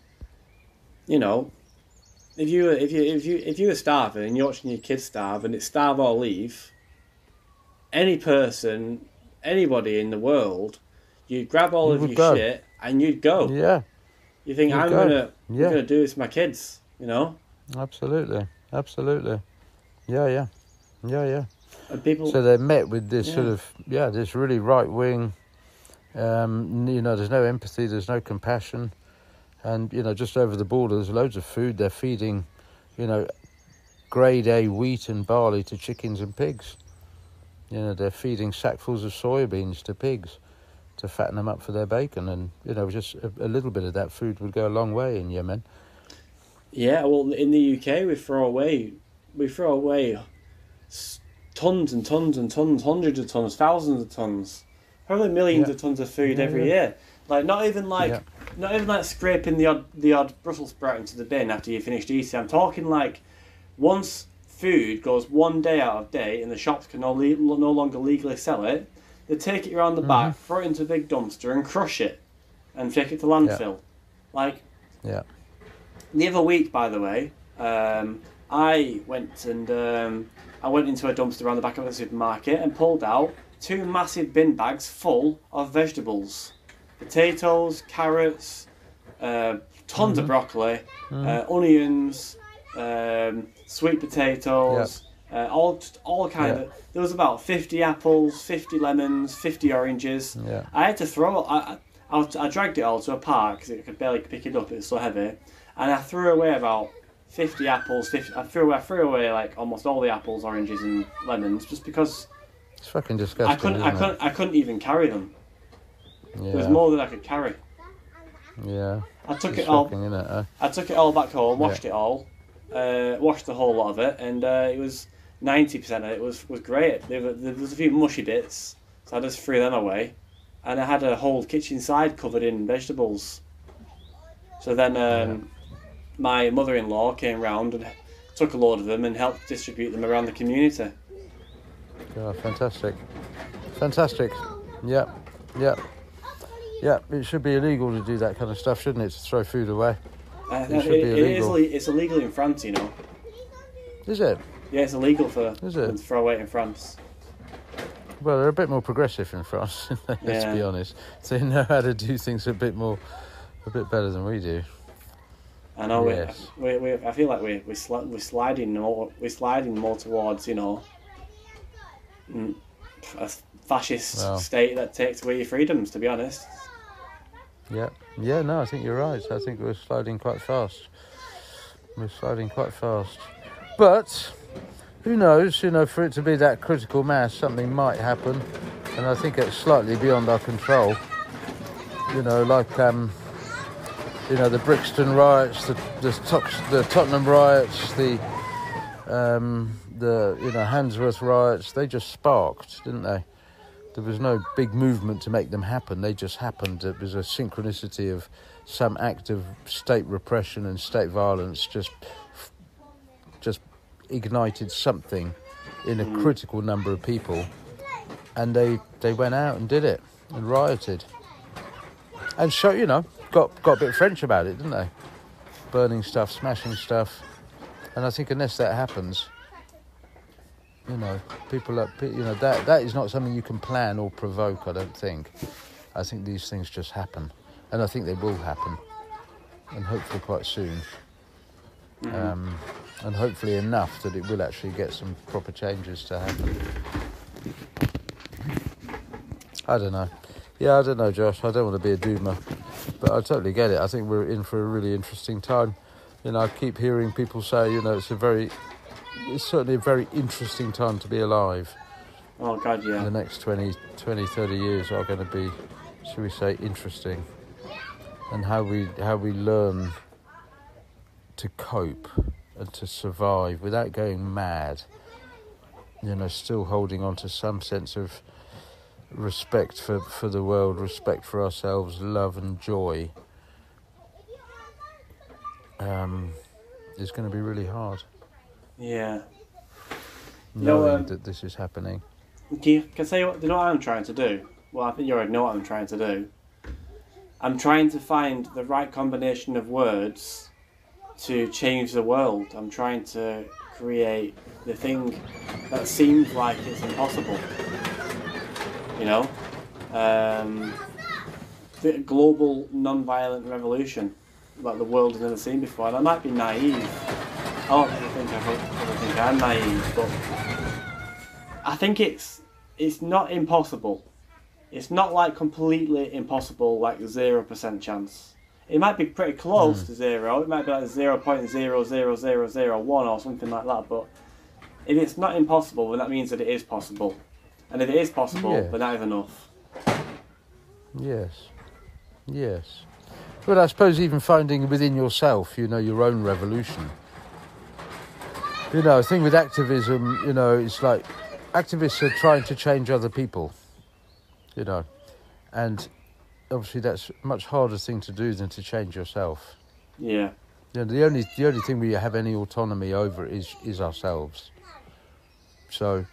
you know, if you if you if you if you were starving and you're watching your kids starve and it's starve or leave, any person, anybody in the world, you'd grab all You of your go. shit and you'd go. Yeah. You think You'd I'm go. gonna Yeah. I'm gonna do this my kids, you know? Absolutely, absolutely. Yeah, yeah, yeah, yeah. And people So they're met with this Yeah. sort of yeah, this really right wing. Um, you know, there's no empathy, there's no compassion, and you know, just over the border, there's loads of food. They're feeding, you know, grade A wheat and barley to chickens and pigs. You know, they're feeding sackfuls of soybeans to pigs to fatten them up for their bacon, and you know, just a, a little bit of that food would go a long way in Yemen. Yeah, well, in the UK, we throw away, we throw away tons and tons and tons, hundreds of tons, thousands of tons, probably millions Yeah. of tons of food Yeah, every yeah. year. Like not even like, not even like scraping the odd the odd Brussels sprout into the bin after you finished eating. I'm talking like, once food goes one day out of date and the shops can no, le- no longer legally sell it, they take it around the back, Mm-hmm. throw it into a big dumpster, and crush it, and take it to landfill. Like Yeah. the other week, by the way, um, I went and um, I went into a dumpster around the back of the supermarket and pulled out two massive bin bags full of vegetables, potatoes, carrots, uh, tons of broccoli, uh, onions, um, sweet potatoes. Uh, all, all kind Yeah. of. There was about fifty apples, fifty lemons, fifty oranges. Yeah. I had to throw. I, I, I, dragged it all to a park because I could barely pick it up. It was so heavy, and I threw away about fifty apples. 50, I threw away. I threw away like almost all the apples, oranges, and lemons just because It's fucking disgusting. I couldn't. I it? couldn't. I couldn't even carry them. Yeah. There was more than I could carry. Yeah. I took It's it all. it? I took it all back home, washed it all, uh, washed the whole lot of it, and uh, it was ninety percent of it was was great. There, were, there was a few mushy bits, so I just threw them away, and I had a whole kitchen side covered in vegetables. So then um, my mother-in-law came round and took a load of them and helped distribute them around the community. God, fantastic. Fantastic. Yeah, yeah, yeah. It should be illegal to do that kind of stuff, shouldn't it? To throw food away. Uh, It it, should be it is it's illegal in France, you know. Is it? Yeah, it's illegal for Is it? to throw away in France. Well, they're a bit more progressive in France. let's Yeah. be honest. They know how to do things a bit more, a bit better than we do. I know Yes. we, we, we I feel like we we sli- we're sliding more we're sliding more towards you know mm, a fascist Well. state that takes away your freedoms. To be honest, Yeah, yeah. No, I think you're right. I think we're sliding quite fast. We're sliding quite fast, but who knows? You know, for it to be that critical mass, something might happen, and I think it's slightly beyond our control. You know, like um, you know the Brixton riots, the the, the Tottenham riots, the um, the you know Handsworth riots. They just sparked, didn't they? There was no big movement to make them happen. They just happened. It was a synchronicity of some act of state repression and state violence just just ignited something in a critical number of people, and they they went out and did it and rioted and show you know got got a bit French about it, didn't they? Burning stuff, smashing stuff, and I think unless that happens, you know, people are, you know, that that is not something you can plan or provoke. I don't think. I think these things just happen, and I think they will happen, and hopefully quite soon. Um, and hopefully enough that it will actually get some proper changes to happen. I don't know. Yeah, I don't know, Josh. I don't want to be a doomer, but I totally get it. I think we're in for a really interesting time. You know, I keep hearing people say, you know, it's a very, it's certainly a very interesting time to be alive. oh god, yeah. The next 20, 20 30 years are going to be, shall we say, interesting, and how we how we learn to cope and to survive without going mad. You know, still holding on to some sense of respect for, for the world, respect for ourselves, love and joy. Um, is going to be really hard. yeah. No, Knowing um, that this is happening. Can you can say what? Do you know what I'm trying to do? Well, I think you already know what I'm trying to do. I'm trying to find the right combination of words to change the world. I'm trying to create the thing that seems like it's impossible. You know, um, the global non-violent revolution like the world has never seen before. And I might be naive. I don't really think I, I think I'm naive, but I think it's it's not impossible. It's not like completely impossible, like zero percent chance. It might be pretty close hmm. to zero. It might be like zero point zero zero zero zero one or something like that. But if it's not impossible, then that means that it is possible. And if it is possible, then that is enough. Yes. Yes. But I suppose even finding within yourself, you know, your own revolution. You know, the thing with activism, you know, it's like activists are trying to change other people, you know, and obviously that's a much harder thing to do than to change yourself. Yeah. You know, the only the only thing we have any autonomy over is is ourselves. So,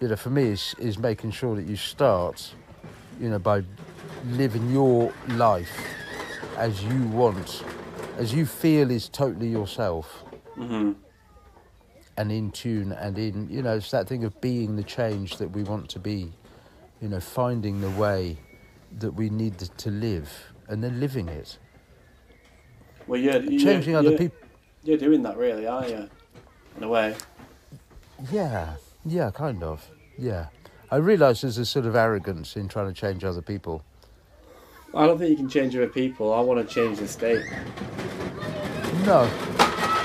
you know, for me, is is making sure that you start, you know, by living your life as you want, as you feel is totally yourself hmm and in tune and in, you know, it's that thing of being the change that we want to be, you know, finding the way that we need to live and then living it, Well, you're, you're changing other people. You're doing that, really, aren't you? In a way. Yeah, yeah, kind of. Yeah. I realise there's a sort of arrogance in trying to change other people. I don't think you can change other people. I want to change the state. No.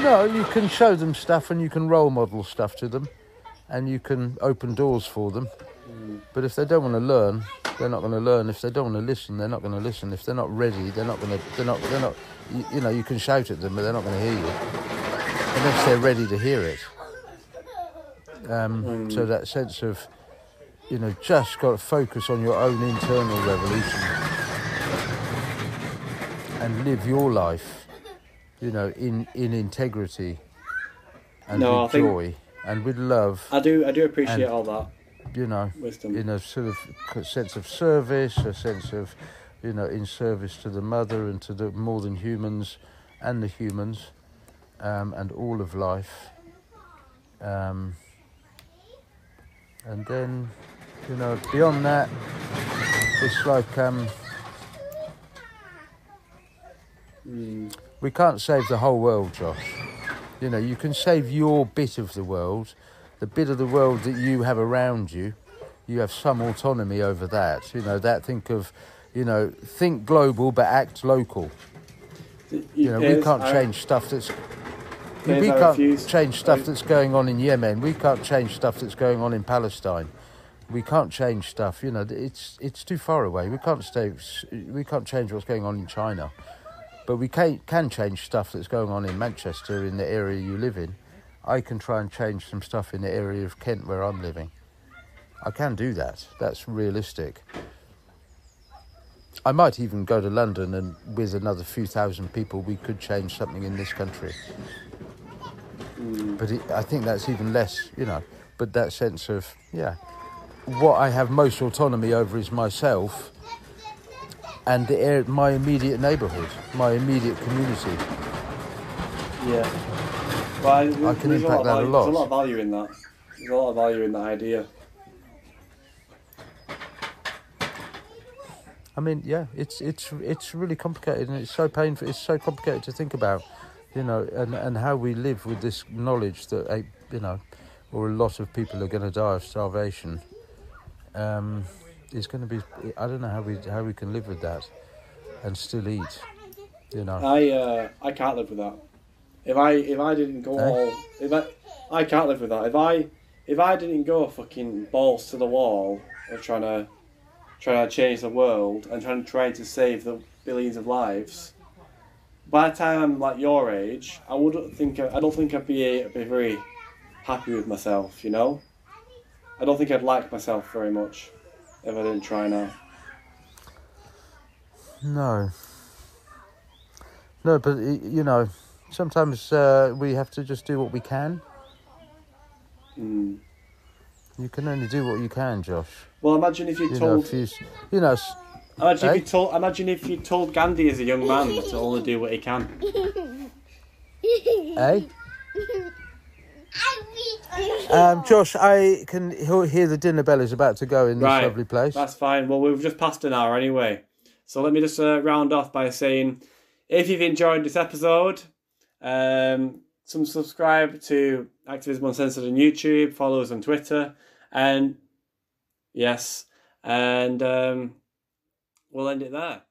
No, you can show them stuff and you can role model stuff to them and you can open doors for them. Mm. But if they don't want to learn, they're not going to learn. If they don't want to listen, they're not going to listen. If they're not ready, they're not going to, they're not, they're not, you, you know, you can shout at them, but they're not going to hear you. Unless they're ready to hear it. Um, So that sense of, you know, just got to focus on your own internal revolution and live your life, you know, in, in integrity and No, I with think- joy and with love. I do. I do appreciate And- all that. You know, wisdom. in a sort of sense of service, a sense of, you know, in service to the mother and to the more than humans and the humans um, and all of life. Um, and then, you know, beyond that, it's like um, Mm. we can't save the whole world, Josh. You know, you can save your bit of the world, the bit of the world that you have around you. You have some autonomy over that. You know, that think of, you know, think global but act local. You know, we can't change stuff that's. We can't change stuff that's going on in Yemen. We can't change stuff that's going on in Palestine. We can't change stuff. You know, it's it's too far away. We can't stay. We can't change what's going on in China, but we can can change stuff that's going on in Manchester in the area you live in. I can try and change some stuff in the area of Kent where I'm living. I can do that. That's realistic. I might even go to London and with another few thousand people, we could change something in this country. But it, I think that's even less, you know. But that sense of, yeah, what I have most autonomy over is myself and the air, my immediate neighbourhood, my immediate community. Yeah. I, can there's impact that a lot. There's a lot of value in that. There's a lot of value in that idea. I mean, yeah, it's it's it's really complicated and it's so painful. It's so complicated to think about, you know, and and how we live with this knowledge that a you know, or a lot of people are going to die of starvation. Um, is going to be. I don't know how we how we can live with that, and still eat. You know. I uh, I can't live with that. If I if I didn't go all if I I can't live with that. If I if I didn't go fucking balls to the wall of trying to trying to change the world and trying trying to save the billions of lives, by the time I'm like your age, I wouldn't think I don't think I'd be I'd be very happy with myself. You know, I don't think I'd like myself very much if I didn't try now. Uh, no. No, but you know, sometimes uh, we have to just do what we can. Mm. You can only do what you can, Josh. Well, imagine if you, You know, told if you, you know, Imagine Eh? if you told imagine if you told Gandhi as a young man to only do what he can. eh? Um, Josh, I can hear the dinner bell is about to go in this Right. lovely place. That's fine. Well, we've just passed an hour anyway. So let me just uh, round off by saying if you've enjoyed this episode, um, some subscribe to Activism Uncensored on YouTube, follow us on Twitter, and yes, and um, we'll end it there.